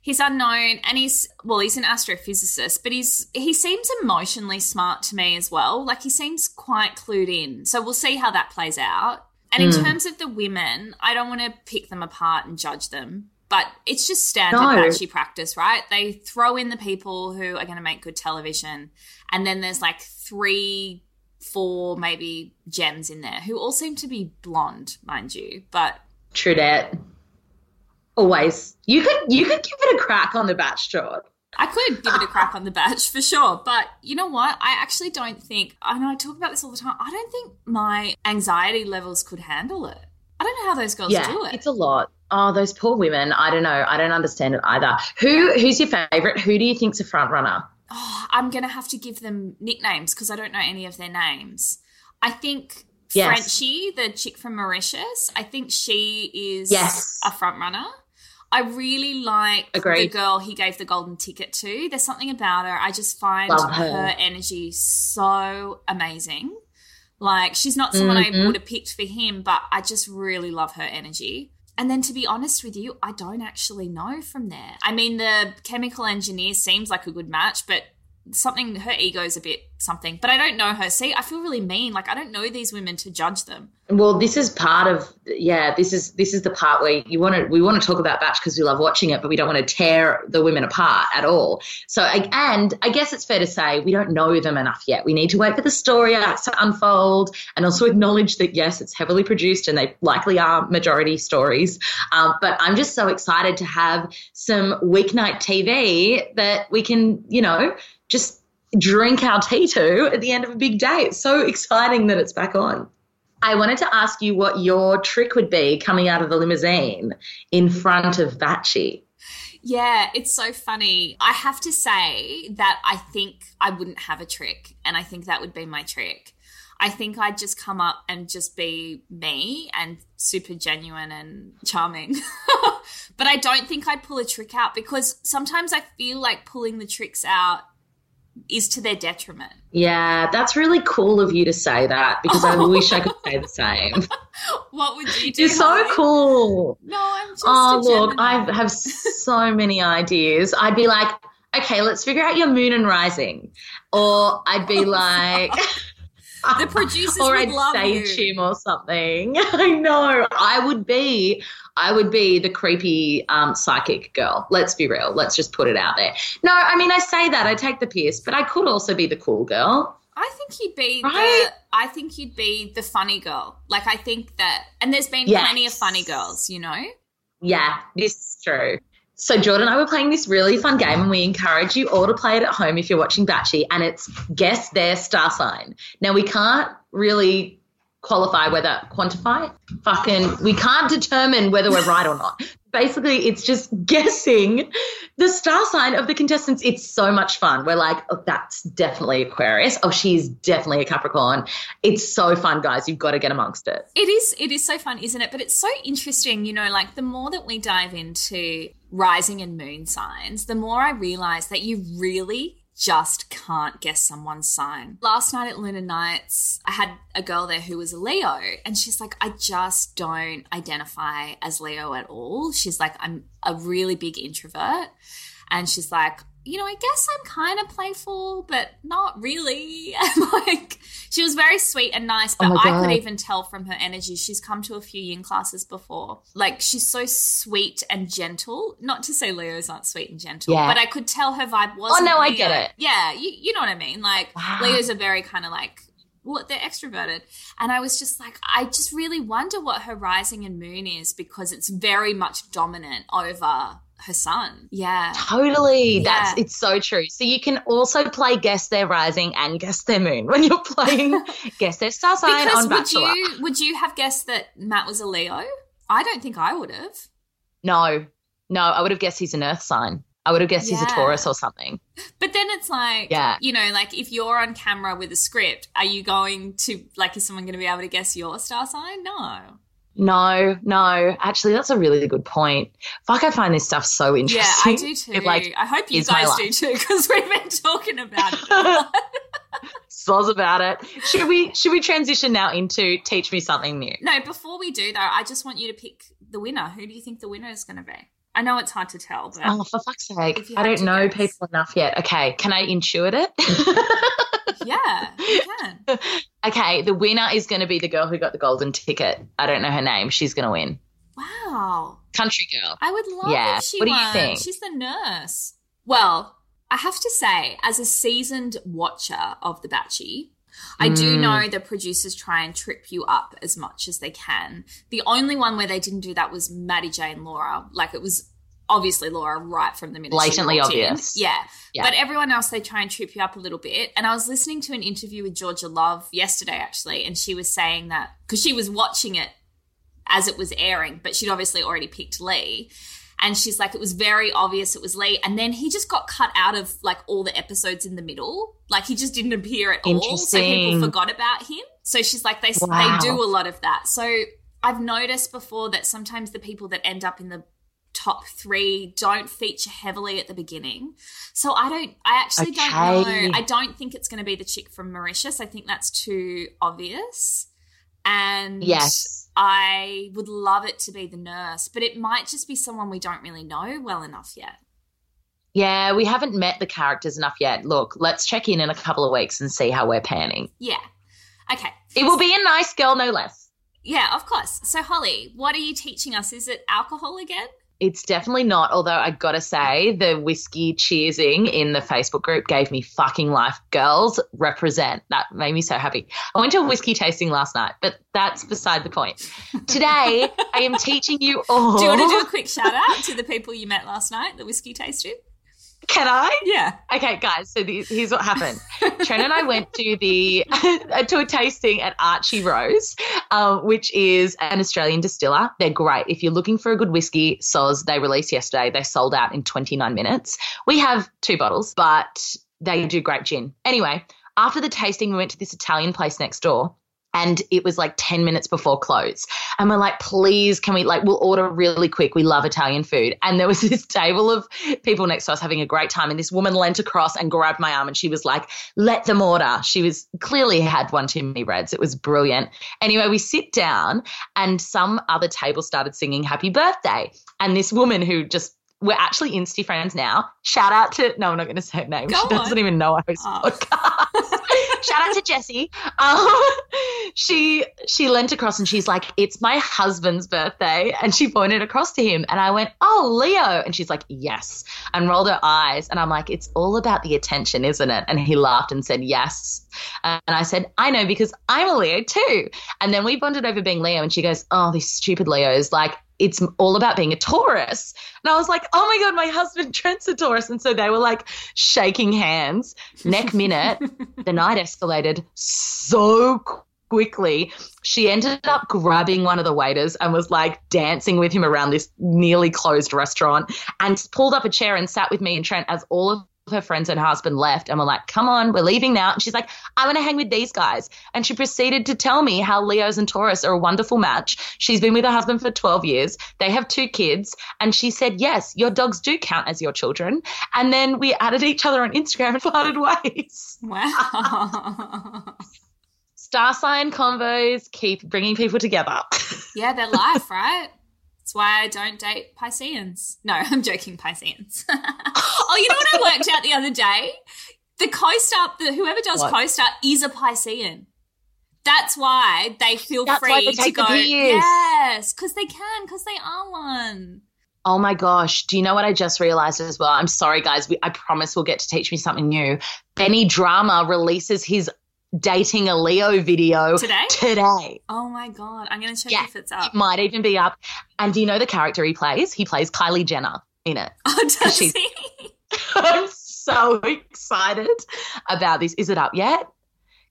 He's unknown and he's well, he's an astrophysicist, but he's he seems emotionally smart to me as well. Like he seems quite clued in. So we'll see how that plays out. And in hmm. terms of the women, I don't want to pick them apart and judge them. But it's just standard No. Bachie practice, right? They throw in the people who are going to make good television, and then there's like three, four, maybe gems in there who all seem to be blonde, mind you. But Trudette. Always. You could you could give it a crack on the batch, George. I could give it a crack on the batch for sure. But you know what? I actually don't think, I know I talk about this all the time, I don't think my anxiety levels could handle it. I don't know how those girls Yeah, do it. it's a lot. Oh, those poor women. I don't know. I don't understand it either. Who who's your favorite? Who do you think's a front runner? Oh, I'm going to have to give them nicknames because I don't know any of their names. I think Yes. Frenchie, the chick from Mauritius, I think she is Yes. a front runner. I really like the girl he gave the golden ticket to. There's something about her. I just find her. her energy so amazing. Like she's not someone Mm-hmm. I would have picked for him, but I just really love her energy. And then to be honest with you, I don't actually know from there. I mean, the chemical engineer seems like a good match, but something her ego's a bit something. But I don't know her. See, I feel really mean. Like I don't know these women to judge them. Well, this is part of yeah. This is this is the part where you want to we want to talk about Batch because we love watching it, but we don't want to tear the women apart at all. So and I guess it's fair to say we don't know them enough yet. We need to wait for the story to unfold, and also acknowledge that yes, it's heavily produced and they likely are majority stories. Um, but I'm just so excited to have some weeknight TV that we can you know just drink our tea to at the end of a big day. It's so exciting that it's back on. I wanted to ask you what your trick would be coming out of the limousine in front of Bachie. Yeah, it's so funny. I have to say that I think I wouldn't have a trick, and I think that would be my trick. I think I'd just come up and just be me and super genuine and charming. but I don't think I'd pull a trick out because sometimes I feel like pulling the tricks out is to their detriment. Yeah, that's really cool of you to say that because I wish I could say the same. what would you do? You're so cool. No, I'm just. Oh, look, I have so many ideas. I'd be like, okay, let's figure out your moon and rising. Or I'd be like. the producers or would I'd love stage you. him or something. I know. I would be I would be the creepy um, psychic girl. Let's be real. Let's just put it out there. No, I mean I say that I take the piss, but I could also be the cool girl. I think you'd be Right? the I think you'd be the funny girl. Like I think that and there's been Yes. plenty of funny girls, you know? Yeah, this is true. So Jordan and I were playing this really fun game, and we encourage you all to play it at home if you're watching Bachie, and it's guess their star sign. Now we can't really qualify whether quantify fucking we can't determine whether we're right or not. Basically, it's just guessing the star sign of the contestants. It's so much fun. We're like, oh, that's definitely Aquarius. Oh, she's definitely a Capricorn. It's so fun, guys. You've got to get amongst it. It is it is so fun, isn't it? But it's so interesting, you know, like the more that we dive into rising and moon signs, the more I realize that you really just can't guess someone's sign. Last night at Lunar Nights, I had a girl there who was a Leo, and she's like, I just don't identify as Leo at all. She's like, I'm a really big introvert. And she's like, you know, I guess I'm kind of playful, but not really. Like, she was very sweet and nice, oh but Oh I could even tell from her energy. She's come to a few yin classes before. Like, she's so sweet and gentle. Not to say Leos aren't sweet and gentle, Yeah. but I could tell her vibe was. Oh, no, I get it. Yeah, you, you know what I mean. Like, Wow. Leos are very kind of like, what they're extroverted. And I was just like, I just really wonder what her rising and moon is because it's very much dominant over her son. Yeah. Totally. Yeah. That's it's so true. So you can also play guess their rising and guess their moon when you're playing guess their star sign Because on would Bachelor. you would you have guessed that Matt was a Leo? I don't think I would have. No, no, I would have guessed he's an earth sign. I would have guessed he's a Taurus or something. But then it's like, Yeah. you know, like if you're on camera with a script, are you going to like is someone going to be able to guess your star sign? No. No, no. Actually, that's a really good point. Fuck, I find this stuff so interesting. Yeah. I do too. It, like, I hope you guys do too because we've been talking about it. soz about it. Should we should we transition now into teach me something new? no, before we do though, I just want you to pick the winner. Who do you think the winner is going to be? I know it's hard to tell, but Oh, for fuck's sake. I don't know guess. people enough yet. Okay, can I intuit it? yeah, you can. okay, the winner is going to be the girl who got the golden ticket. I don't know her name. She's going to win. Wow. Country girl. I would love Yeah. if she What do you won. think? She's the nurse. Well, I have to say, as a seasoned watcher of The Bachie, I do Mm. know the producers try and trip you up as much as they can. The only one where they didn't do that was Matty J and Laura. Like it was obviously Laura right from the minute Blatantly obvious. Yeah. Yeah. But everyone else, they try and trip you up a little bit. And I was listening to an interview with Georgia Love yesterday, actually, and she was saying that because she was watching it as it was airing, but she'd obviously already picked Lee. And she's like, it was very obvious it was Lee. And then he just got cut out of like all the episodes in the middle. Like he just didn't appear at all. So people forgot about him. So she's like, they, Wow. they do a lot of that. So I've noticed before that sometimes the people that end up in the top three don't feature heavily at the beginning. So I don't, I actually don't know. I don't think it's going to be the chick from Mauritius. I think that's too obvious. And Yes. I would love it to be the nurse, but it might just be someone we don't really know well enough yet. Yeah, we haven't met the characters enough yet. Look, let's check in in a couple of weeks and see how we're panning. Yeah. Okay. It will be a nice girl, no less. Yeah, of course. So, Hollie, what are you teaching us? Is it alcohol again? It's definitely not. Although I gotta say, the whiskey cheersing in the Facebook group gave me fucking life. Girls represent. That made me so happy. I went to a whiskey tasting last night, but that's beside the point. Today, I am teaching you all. Do you want to do a quick shout out to the people you met last night, the whiskey tasting? Can I? Yeah. Okay, guys. So here's what happened. Trent and I went to the to a tasting at Archie Rose, um, which is an Australian distiller. They're great. If you're looking for a good whiskey, Soz they released yesterday. They sold out in 29 minutes. We have two bottles, but they do great gin. Anyway, after the tasting, we went to this Italian place next door and it was like 10 minutes before close. And we're like please can we like we'll order really quick. We love italian food. And there was this table of people next to us having a great time and this woman leant across and grabbed my arm and she was like let them order. She was clearly had one too many reds. It was brilliant. Anyway we sit down and some other table started singing happy birthday. And this woman who just we're actually Insta friends now. Shout out to no, I'm not going to say her name. Go she doesn't even know I host Oh. podcast. Shout out to Jessie. Um, she she leant across and she's like, "It's my husband's birthday," and she pointed across to him, and I went, "Oh, Leo," and she's like, "Yes," and rolled her eyes, and I'm like, "It's all about the attention, isn't it?" And he laughed and said, "Yes," and I said, "I know because I'm a Leo too," and then we bonded over being Leo, and she goes, "Oh, these stupid Leos, like." It's all about being a Taurus. And I was like, oh my God, my husband Trent's a Taurus. And so they were like shaking hands. Neck minute, the night escalated so quickly. She ended up grabbing one of the waiters and was like dancing with him around this nearly closed restaurant and pulled up a chair and sat with me and Trent as all of her friends and husband left and we're like, come on, we're leaving now. And she's like, I want to hang with these guys. And she proceeded to tell me how Leos and Taurus are a wonderful match. She's been with her husband for 12 years. They have two kids. And she said, yes, your dogs do count as your children. And then we added each other on Instagram and parted ways. Wow. Star sign convos keep bringing people together. yeah, they're life, right? That's why I don't date Pisceans. No, I'm joking, Pisceans. oh, you know what I worked out the other day? The co-star, the whoever does What? co-star is a Piscean. That's why they feel That's free to go. Yes, because they can, because they are one. Oh my gosh. Do you know what I just realized as well? I'm sorry, guys. We, I promise we'll get to teach me something new. Benny Drama releases his dating a Leo video Today? Today. Oh my god, I'm gonna check Yeah, if it's up. It might even be up. And do you know the character he plays? He plays Kylie Jenner in it. Oh, does he? I'm so excited about this. Is it up yet?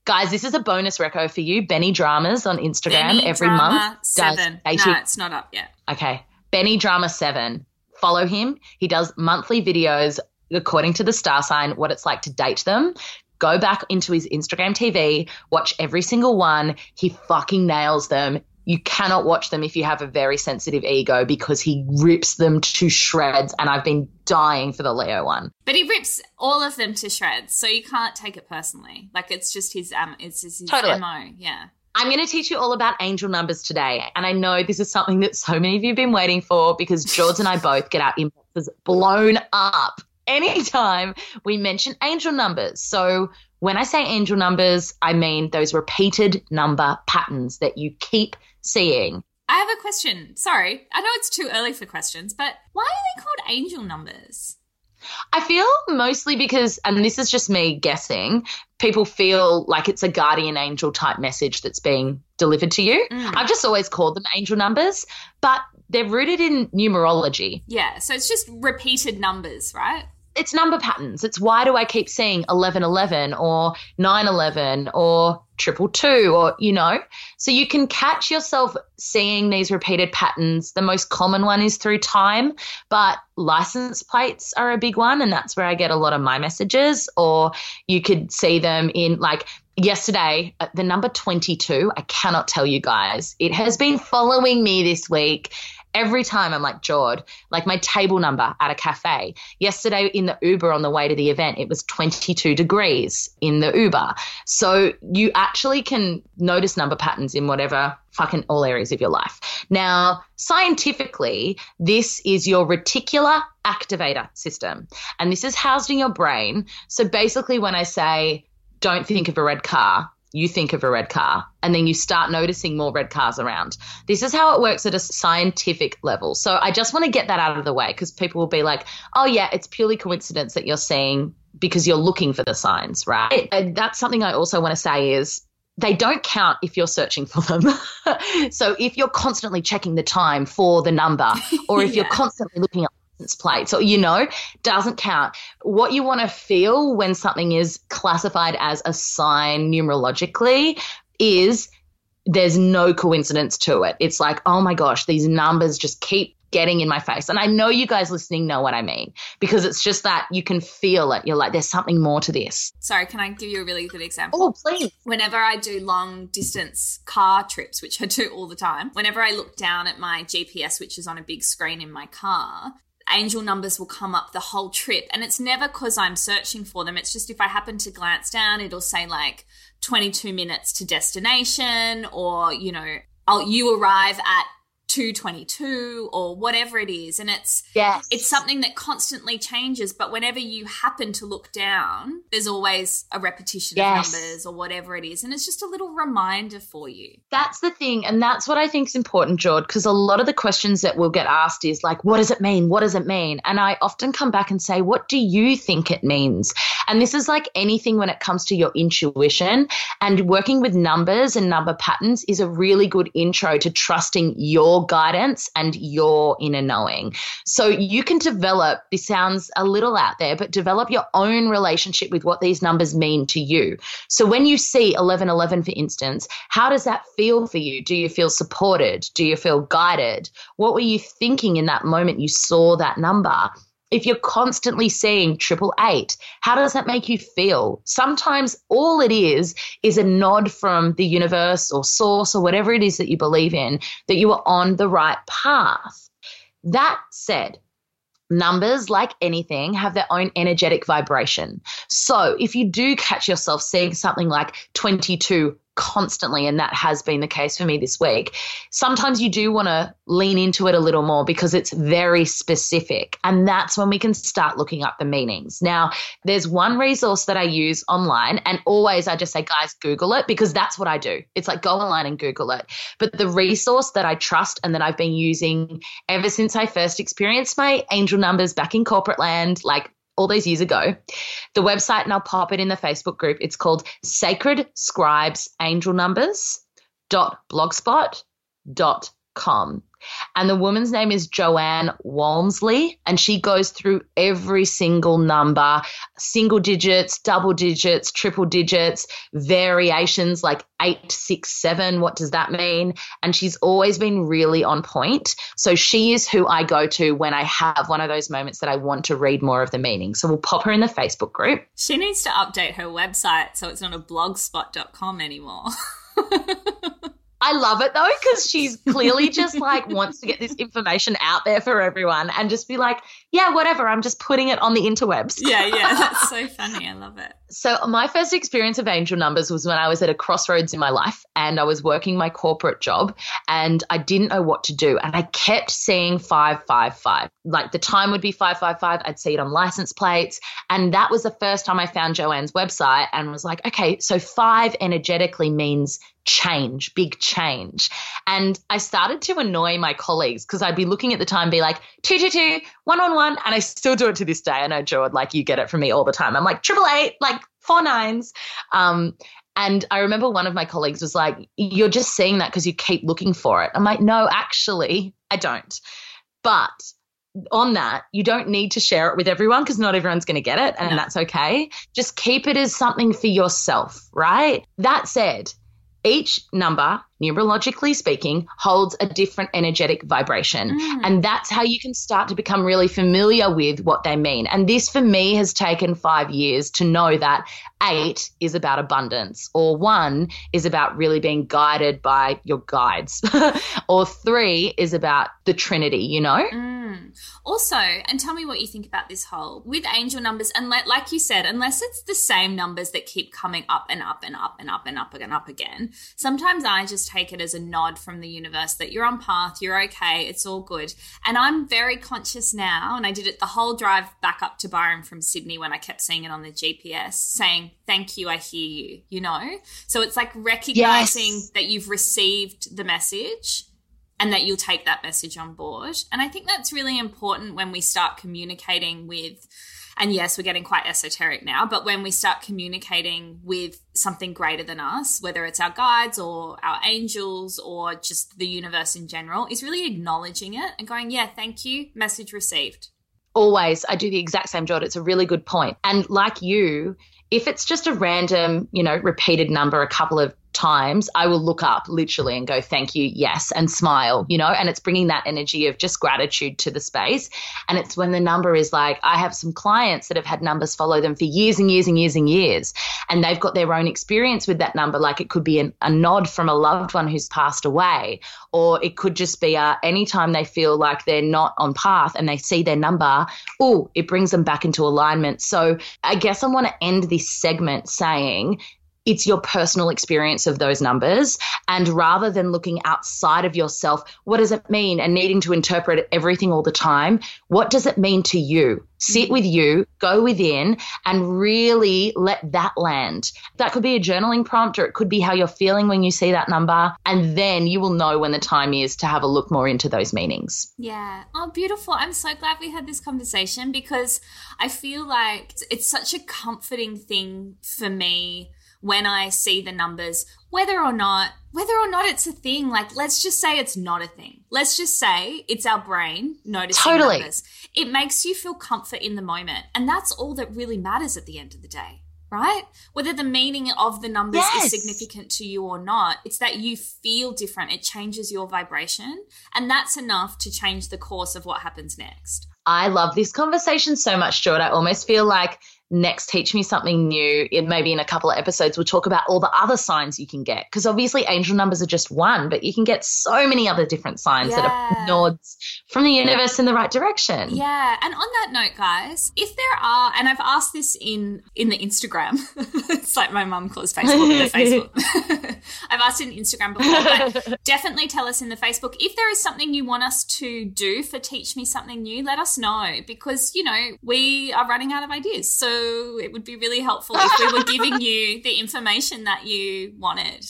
Guys, this is a bonus reco for you. Benny Dramas on Instagram Benny every Drama month. Seven. dating- No, it's not up yet. Okay. Benny Drama 7. Follow him. He does monthly videos according to the star sign, what it's like to date them. Go back into his Instagram TV, watch every single one. He fucking nails them. You cannot watch them if you have a very sensitive ego because he rips them to shreds. And I've been dying for the Leo one. But he rips all of them to shreds, so you can't take it personally. Like it's just his um, it's just his Totally. mo. Yeah. I'm going to teach you all about angel numbers today. And I know this is something that so many of you have been waiting for because George and I both get our inboxes blown up anytime we mention angel numbers. So when I say angel numbers, I mean those repeated number patterns that you keep seeing. I have a question. Sorry, I know it's too early for questions, but why are they called angel numbers? I feel mostly because, and this is just me guessing, people feel like it's a guardian angel type message that's being delivered to you. Mm. I've just always called them angel numbers, but they're rooted in numerology. Yeah, so it's just repeated numbers, right? It's number patterns. It's why do I keep seeing 1111 or 911 or triple two or, you know? So you can catch yourself seeing these repeated patterns. The most common one is through time, but license plates are a big one. And that's where I get a lot of my messages. Or you could see them in like, Yesterday, uh, the number 22, I cannot tell you guys, it has been following me this week every time I'm like, Jord, like my table number at a cafe. Yesterday in the Uber on the way to the event, it was 22 degrees in the Uber. So you actually can notice number patterns in whatever fucking all areas of your life. Now, scientifically, this is your reticular activator system, and this is housed in your brain. So basically, when I say, don't think of a red car, you think of a red car and then you start noticing more red cars around. This is how it works at a scientific level. So I just want to get that out of the way because people will be like, oh, yeah, it's purely coincidence that you're seeing because you're looking for the signs, right? And that's something I also want to say is they don't count if you're searching for them. so if you're constantly checking the time for the number or if yeah. you're constantly looking at plates or you know doesn't count what you want to feel when something is classified as a sign numerologically is there's no coincidence to it it's like oh my gosh these numbers just keep getting in my face. And I know you guys listening know what I mean because it's just that you can feel it. You're like, there's something more to this. Sorry, can I give you a really good example? Oh, please. Whenever I do long distance car trips, which I do all the time, whenever I look down at my GPS, which is on a big screen in my car, angel numbers will come up the whole trip. And it's never because I'm searching for them. It's just if I happen to glance down, it'll say like 22 minutes to destination or, you know, I'll, you arrive at 222 or whatever it is and it's yes. it's something that constantly changes but whenever you happen to look down there's always a repetition yes. of numbers or whatever it is and it's just a little reminder for you that's the thing and that's what i think is important Jord because a lot of the questions that we'll get asked is like what does it mean what does it mean and i often come back and say what do you think it means and this is like anything when it comes to your intuition and working with numbers and number patterns is a really good intro to trusting your guidance and your inner knowing. So you can develop, this sounds a little out there, but develop your own relationship with what these numbers mean to you. So when you see 1111, for instance, how does that feel for you? Do you feel supported? Do you feel guided? What were you thinking in that moment you saw that number? If you're constantly seeing triple eight, how does that make you feel? Sometimes all it is is a nod from the universe or source or whatever it is that you believe in that you are on the right path. That said, numbers, like anything, have their own energetic vibration. So if you do catch yourself seeing something like 22 constantly, and that has been the case for me this week. Sometimes you do want to lean into it a little more because it's very specific. And that's when we can start looking up the meanings. Now, there's one resource that I use online, and always I just say, guys, Google it because that's what I do. It's like go online and Google it. But the resource that I trust and that I've been using ever since I first experienced my angel numbers back in corporate land, like all those years ago. The website, and I'll pop it in the Facebook group, it's called Sacred Scribes Angel Numbers dot blogspot dot com. And the woman's name is Joanne Walmsley, and she goes through every single number single digits, double digits, triple digits, variations like eight, six, seven. What does that mean? And she's always been really on point. So she is who I go to when I have one of those moments that I want to read more of the meaning. So we'll pop her in the Facebook group. She needs to update her website so it's not a blogspot.com anymore. I love it though because she's clearly just like wants to get this information out there for everyone and just be like, yeah, whatever. I'm just putting it on the interwebs. Yeah, yeah, that's so funny. I love it. So my first experience of angel numbers was when I was at a crossroads in my life and I was working my corporate job and I didn't know what to do and I kept seeing 555. Like the time would be 555, I'd see it on license plates and that was the first time I found Joanne's website and was like, okay, so 5 energetically means change, big change. And I started to annoy my colleagues because I'd be looking at the time, be like, two, two, two, one on one. And I still do it to this day. I know, Jord, like you get it from me all the time. I'm like, triple eight, like four nines. Um, and I remember one of my colleagues was like, You're just seeing that because you keep looking for it. I'm like, No, actually, I don't. But on that, you don't need to share it with everyone because not everyone's going to get it, and no. that's okay. Just keep it as something for yourself, right? That said, each number, numerologically speaking, holds a different energetic vibration. Mm. And that's how you can start to become really familiar with what they mean. And this for me has taken five years to know that eight is about abundance, or one is about really being guided by your guides, or three is about the Trinity, you know? Mm. Hmm. Also, and tell me what you think about this whole with angel numbers, and like, like you said, unless it's the same numbers that keep coming up and up and up and up and up and up again, sometimes I just take it as a nod from the universe that you're on path, you're okay, it's all good. And I'm very conscious now, and I did it the whole drive back up to Byron from Sydney when I kept seeing it on the GPS, saying, Thank you, I hear you, you know? So it's like recognizing Yes. that you've received the message and that you'll take that message on board. And I think that's really important when we start communicating with, and yes, we're getting quite esoteric now, but when we start communicating with something greater than us, whether it's our guides or our angels or just the universe in general, is really acknowledging it and going, yeah, thank you, message received. Always, I do the exact same job. It's a really good point. And like you, if it's just a random, you know, repeated number a couple of times, I will look up literally and go, thank you, yes, and smile, you know, and it's bringing that energy of just gratitude to the space. And it's when the number is like, I have some clients that have had numbers follow them for years and years and years and years, and they've got their own experience with that number. Like it could be an, a nod from a loved one who's passed away, or it could just be uh, a, anytime they feel like they're not on path and they see their number, oh, it brings them back into alignment. So I guess I want to end this segment saying, it's your personal experience of those numbers. And rather than looking outside of yourself, what does it mean? And needing to interpret everything all the time, what does it mean to you? Sit mm-hmm. with you, go within, and really let that land. That could be a journaling prompt, or it could be how you're feeling when you see that number. And then you will know when the time is to have a look more into those meanings. Yeah. Oh, beautiful. I'm so glad we had this conversation because I feel like it's such a comforting thing for me when I see the numbers, whether or not whether or not it's a thing. Like, let's just say it's not a thing. Let's just say it's our brain noticing Totally. numbers. It makes you feel comfort in the moment, and that's all that really matters at the end of the day. Right? Whether the meaning of the numbers Yes. is significant to you or not, it's that you feel different. It changes your vibration. And that's enough to change the course of what happens next. I love this conversation so much, Jord. I almost feel like next Teach Me Something New, it maybe in a couple of episodes, we'll talk about all the other signs you can get. Because obviously, angel numbers are just one, but you can get so many other different signs that are nods from the universe in the right direction. Yeah, and on that note, guys, if there are, and I've asked this in in the Instagram, it's like my mum calls Facebook the Facebook. I've asked in Instagram before, but definitely tell us in the Facebook if there is something you want us to do for Teach Me Something New. Let us know because you know we are running out of ideas, so it would be really helpful if we were giving you the information that you wanted.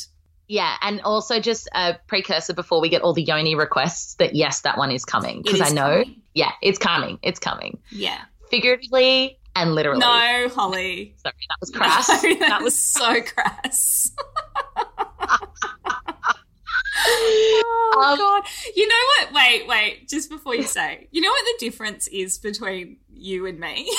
Yeah, and also just a precursor before we get all the Yoni requests that yes, that one is coming. Because I know, coming. yeah, it's coming. It's coming. Yeah. Figuratively and literally. No, Hollie. Sorry, that was crass. No, that was so crass. oh Um, god. You know what? Wait, wait, just before you say. You know what the difference is between you and me?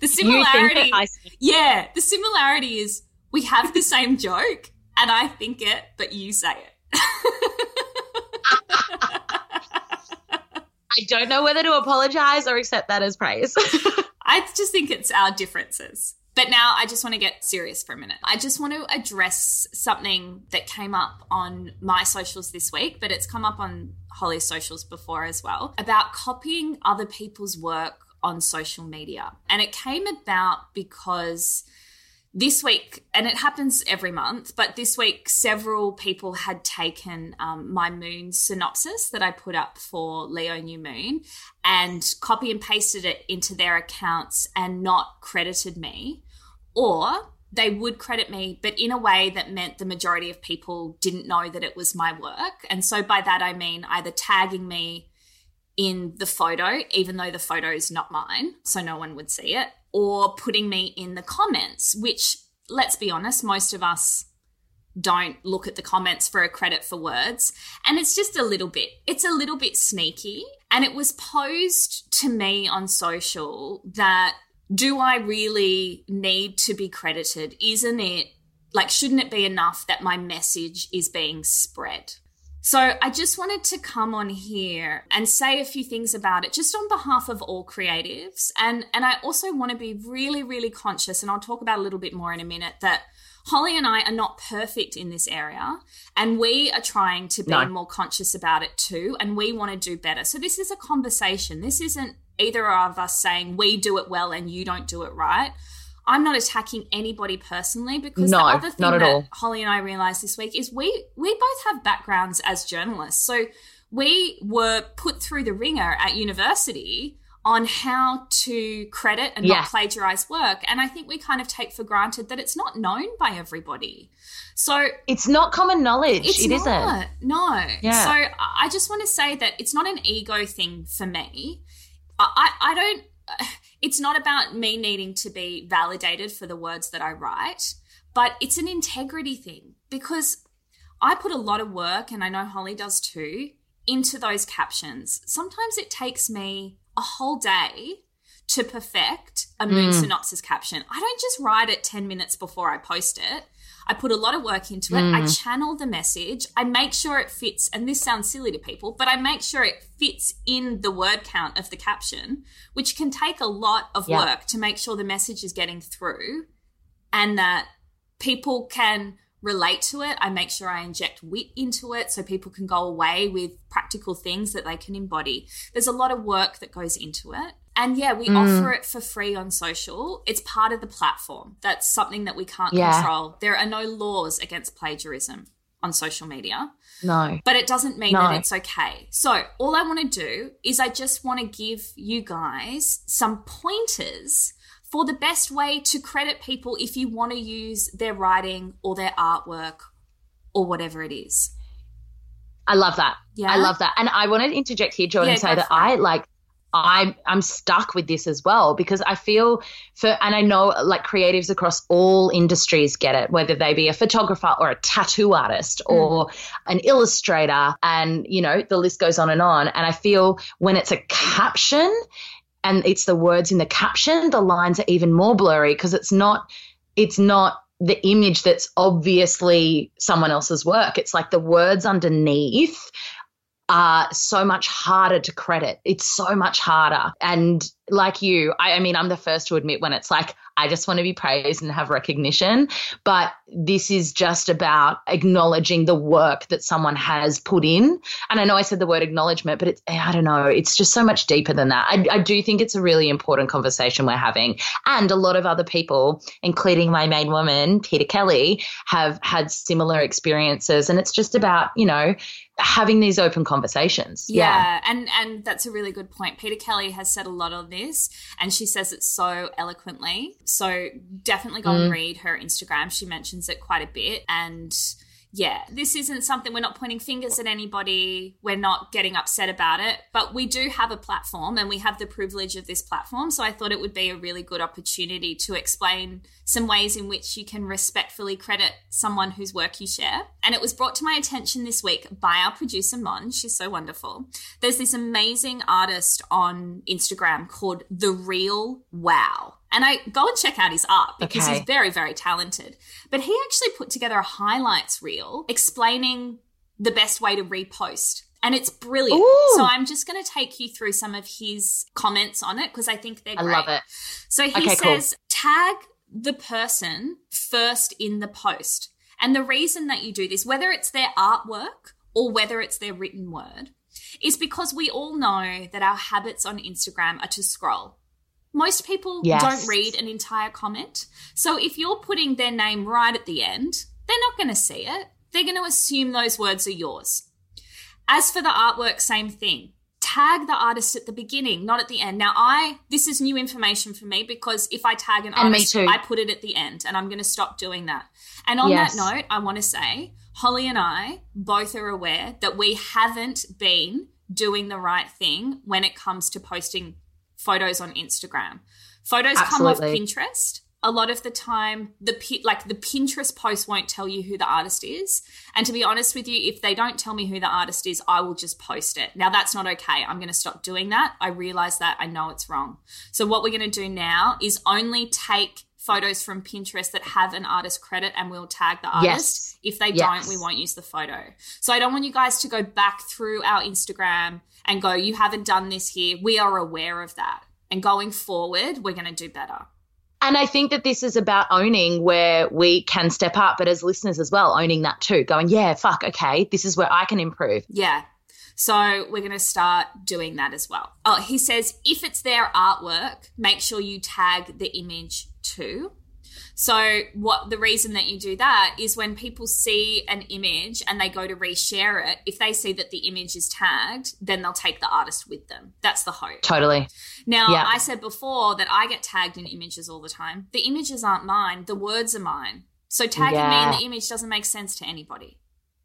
The similarity I Yeah, the similarity is we have the same joke and I think it, but you say it. I don't know whether to apologize or accept that as praise. I just think it's our differences. But now I just want to get serious for a minute. I just want to address something that came up on my socials this week, but it's come up on Hollie's socials before as well about copying other people's work on social media. And it came about because this week, and it happens every month, but this week, several people had taken um, my moon synopsis that I put up for Leo New Moon and copy and pasted it into their accounts and not credited me. Or they would credit me, but in a way that meant the majority of people didn't know that it was my work. And so by that, I mean either tagging me in the photo, even though the photo is not mine, so no one would see it, or putting me in the comments, which, let's be honest, most of us don't look at the comments for a credit for words. And it's just a little bit, it's a little bit sneaky. And it was posed to me on social that do I really need to be credited? Isn't it Like, shouldn't it be enough that my message is being spread? So I just wanted to come on here and say a few things about it just on behalf of all creatives. And and I also want to be really really conscious and I'll talk about a little bit more in a minute that Hollie and I are not perfect in this area and we are trying to be no. more conscious about it too and we want to do better. So this is a conversation. This isn't either of us saying we do it well and you don't do it right. I'm not attacking anybody personally because no, the other thing that all. Hollie and I realized this week is we we both have backgrounds as journalists. So we were put through the ringer at university on how to credit and yeah. not plagiarize work. And I think we kind of take for granted that it's not known by everybody. So it's not common knowledge. It's it not, isn't. No. Yeah. So I just want to say that it's not an ego thing for me. I, I don't it's not about me needing to be validated for the words that I write, but it's an integrity thing because I put a lot of work, and I know Hollie does too, into those captions. Sometimes it takes me a whole day to perfect a moon mm. synopsis caption. I don't just write it 10 minutes before I post it. I put a lot of work into it. Mm. I channel the message. I make sure it fits, and this sounds silly to people, but I make sure it fits in the word count of the caption, which can take a lot of yeah. work to make sure the message is getting through and that people can relate to it. I make sure I inject wit into it so people can go away with practical things that they can embody. There's a lot of work that goes into it. And yeah, we mm. offer it for free on social. It's part of the platform. That's something that we can't yeah. control. There are no laws against plagiarism on social media. No. But it doesn't mean no. that it's okay. So, all I want to do is I just want to give you guys some pointers for the best way to credit people if you want to use their writing or their artwork or whatever it is. I love that. Yeah. I love that. And I want to interject here, Jordan, yeah, and say that I like I I'm stuck with this as well because I feel for and I know like creatives across all industries get it whether they be a photographer or a tattoo artist mm. or an illustrator and you know the list goes on and on and I feel when it's a caption and it's the words in the caption the lines are even more blurry because it's not it's not the image that's obviously someone else's work. It's like the words underneath are so much harder to credit. It's so much harder. And like you, I, I, mean, I'm the first to admit when it's like, I just want to be praised and have recognition. But this is just about acknowledging the work that someone has put in. And I know I said the word acknowledgement, but it's, eh, I don't know, it's just so much deeper than that. I, I do think it's a really important conversation we're having. And a lot of other people, including my main woman, Peta Kelly, have had similar experiences. And it's just about, you know, having these open conversations. Yeah, yeah, and and that's a really good point. Peta Kelly has said a lot on this, and she says it so eloquently. So definitely go mm. and read her Instagram. She mentions it quite a bit, and yeah, this isn't something we're not pointing fingers at anybody. We're not getting upset about it, but we do have a platform and we have the privilege of this platform. So I thought it would be a really good opportunity to explain some ways in which you can respectfully credit someone whose work you share. And it was brought to my attention this week by our producer, Mon. She's so wonderful. There's this amazing artist on Instagram called The Real Wow. And I go and check out his art because okay. he's very, very talented. But he actually put together a highlights reel explaining the best way to repost. And it's brilliant. Ooh. So I'm just going to take you through some of his comments on it because I think they're great. I love it. So he okay, says, cool. tag the person first in the post. And the reason that you do this, whether it's their artwork or whether it's their written word, is because we all know that our habits on Instagram are to scroll. Most people yes. don't read an entire comment. So if you're putting their name right at the end, they're not going to see it. They're going to assume those words are yours. As for the artwork, same thing. Tag the artist at the beginning, not at the end. Now, I this is new information for me because if I tag an and artist, I put it at the end, and I'm going to stop doing that. And on yes. that note, I want to say Hollie and I both are aware that we haven't been doing the right thing when it comes to posting photos on Instagram. Photos Absolutely. come off Pinterest. A lot of the time, the like the Pinterest post won't tell you who the artist is. And to be honest with you, if they don't tell me who the artist is, I will just post it. Now that's not okay. I'm going to stop doing that. I realize that. I know it's wrong. So what we're going to do now is only take photos from Pinterest that have an artist credit and we'll tag the artist. Yes. If they Yes. don't, we won't use the photo. So I don't want you guys to go back through our Instagram and go, you haven't done this here. We are aware of that. And going forward, we're going to do better. And I think that this is about owning where we can step up, but as listeners as well, owning that too, going, yeah, fuck, okay, this is where I can improve. Yeah. So we're going to start doing that as well. Oh, he says if it's their artwork, make sure you tag the image too. So what the reason that you do that is when people see an image and they go to reshare it, if they see that the image is tagged, then they'll take the artist with them. That's the hope. Totally. Now, Yeah. I said before that I get tagged in images all the time. The images aren't mine, the words are mine. So tagging me in the image doesn't make sense to anybody.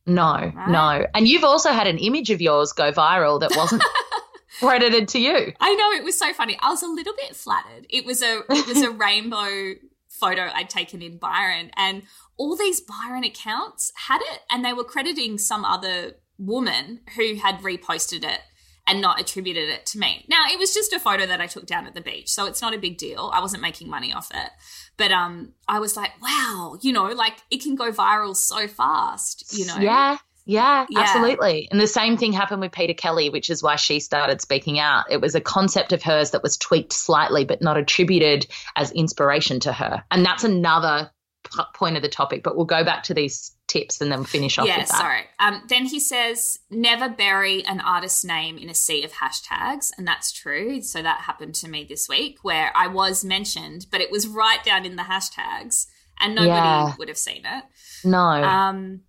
No, no. And you've also had an image of yours go viral that wasn't credited to you. I know it was so funny. I was a little bit flattered. It was a it was a rainbow photo I'd taken in Byron, and all these Byron accounts had it, and they were crediting some other woman who had reposted it and not attributed it to me. Now it was just a photo that I took down at the beach, so it's not a big deal. I wasn't making money off it, but um, I was like, wow, you know, like it can go viral so fast, you know. Yeah. Yeah, Yeah. absolutely. And the same thing happened with Peta Kelly, which is why she started speaking out. It was a concept of hers that was tweaked slightly, but not attributed as inspiration to her. And that's another p- point of the topic, but we'll go back to these tips and then finish off yeah, with that. sorry. Um, then he says, never bury an artist's name in a sea of hashtags. And that's true. So that happened to me this week where I was mentioned, but it was right down in the hashtags and nobody Yeah. would have seen it. No. Um,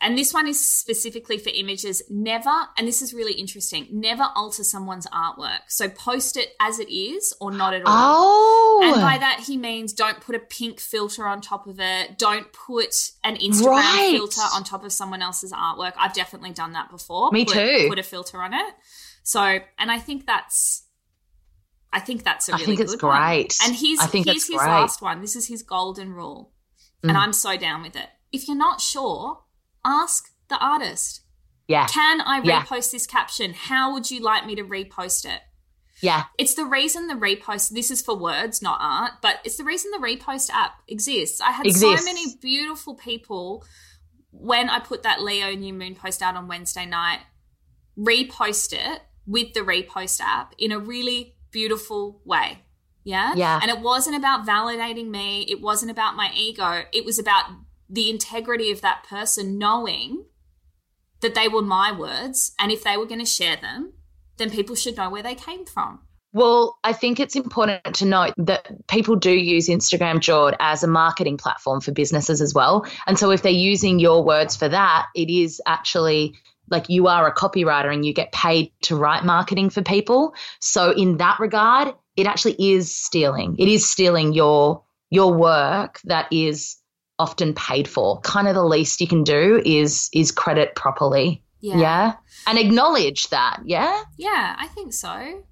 and this one is specifically for images. Never, and this is really interesting, never alter someone's artwork. So post it as it is or not at all. oh. And by that, he means don't put a pink filter on top of it. Don't put an Instagram Right. filter on top of someone else's artwork. I've definitely done that before. Me Put- too. Put a filter on it. So, and I think that's, I think that's a I really think it's good one. great. And here's, I think here's his great. last one. This is his golden rule. And Mm. I'm so down with it. If you're not sure, ask the artist. yeah. Can I Yeah. repost this caption? How would you like me to repost it? Yeah. It's the reason the repost, this is for words, not art, but it's the reason the repost app exists. I had Exists. so many beautiful people when I put that Leo New Moon post out on Wednesday night, repost it with the repost app in a really beautiful way. Yeah. Yeah. And it wasn't about validating me, it wasn't about my ego, it was about the integrity of that person knowing that they were my words. And if they were going to share them, then people should know where they came from. Well, I think it's important to note that people do use Instagram, Jord, as a marketing platform for businesses as well. And so if they're using your words for that, it is actually like you are a copywriter and you get paid to write marketing for people. So in that regard, it actually is stealing. It is stealing your your work that is often paid for. Kind of the least you can do is is credit properly. Yeah. yeah? And acknowledge that. Yeah. Yeah, I think so.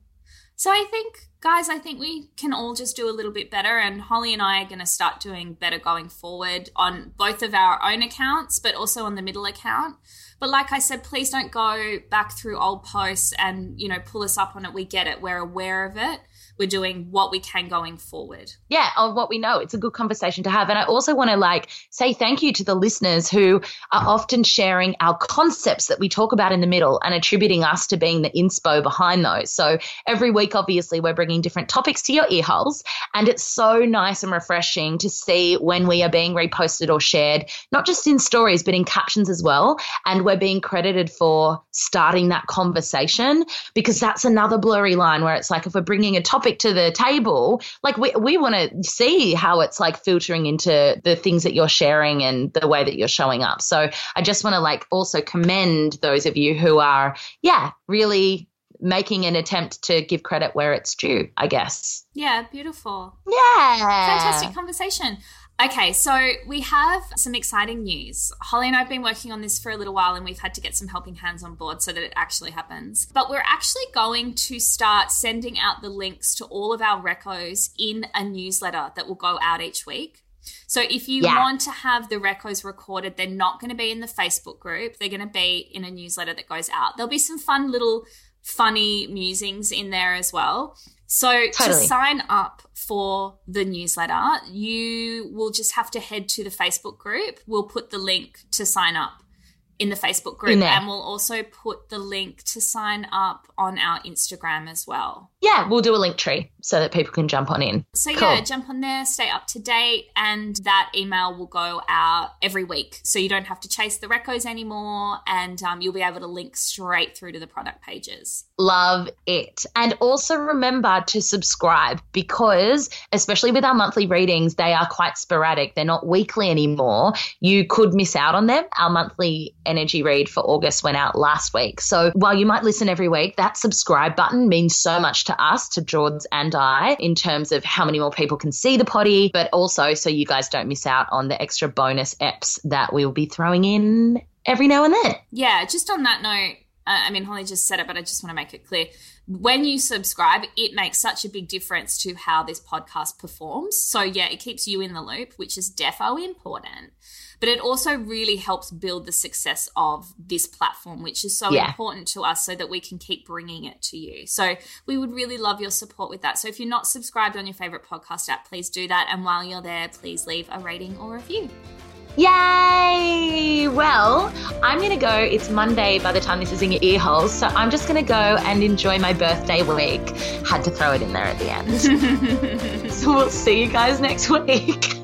So I think, guys, I think we can all just do a little bit better. And Hollie and I are going to start doing better going forward on both of our own accounts, but also on the middle account. But like I said, please don't go back through old posts and, you know, pull us up on it. We get it. We're aware of it. We're doing what we can going forward. yeah, of what we know. It's a good conversation to have. And I also want to like say thank you to the listeners who are often sharing our concepts that we talk about in the middle and attributing us to being the inspo behind those. So every week, obviously, we're bringing different topics to your ear holes. And it's so nice and refreshing to see when we are being reposted or shared, not just in stories, but in captions as well. And we're being credited for starting that conversation because that's another blurry line where it's like if we're bringing a topic to the table, like we, we want to see how it's like filtering into the things that you're sharing and the way that you're showing up. So I just want to like also commend those of you who are, yeah, really making an attempt to give credit where it's due, I guess. Yeah, beautiful. Yeah. Fantastic conversation. Okay, so we have some exciting news. Hollie and I have been working on this for a little while and we've had to get some helping hands on board so that it actually happens. But we're actually going to start sending out the links to all of our recos in a newsletter that will go out each week. So if you Yeah. want to have the recos recorded, they're not going to be in the Facebook group. They're going to be in a newsletter that goes out. There'll be some fun little funny musings in there as well. So to sign up for the newsletter, you will just have to head to the Facebook group. We'll put the link to sign up in the Facebook group and we'll also put the link to sign up on our Instagram as well. Yeah, we'll do a link tree so that people can jump on in. So Cool. yeah, jump on there, stay up to date, and that email will go out every week. So you don't have to chase the recos anymore, and um, you'll be able to link straight through to the product pages. Love it. And also remember to subscribe because, especially with our monthly readings, they are quite sporadic. They're not weekly anymore. You could miss out on them. Our monthly energy read for August went out last week. So while you might listen every week, that subscribe button means so much to us, to Jords and I, in terms of how many more people can see the potty, but also so you guys don't miss out on the extra bonus eps that we'll be throwing in every now and then. Yeah, just on that note, I mean, Hollie just said it, but I just want to make it clear. When you subscribe, it makes such a big difference to how this podcast performs. So, yeah, it keeps you in the loop, which is defo important. But it also really helps build the success of this platform, which is so Yeah. important to us so that we can keep bringing it to you. So, we would really love your support with that. So, if you're not subscribed on your favorite podcast app, please do that. And while you're there, please leave a rating or review. Yay! Well, I'm going to go. It's Monday by the time this is in your ear holes. So I'm just going to go and enjoy my birthday week. Had to throw it in there at the end. so we'll see you guys next week.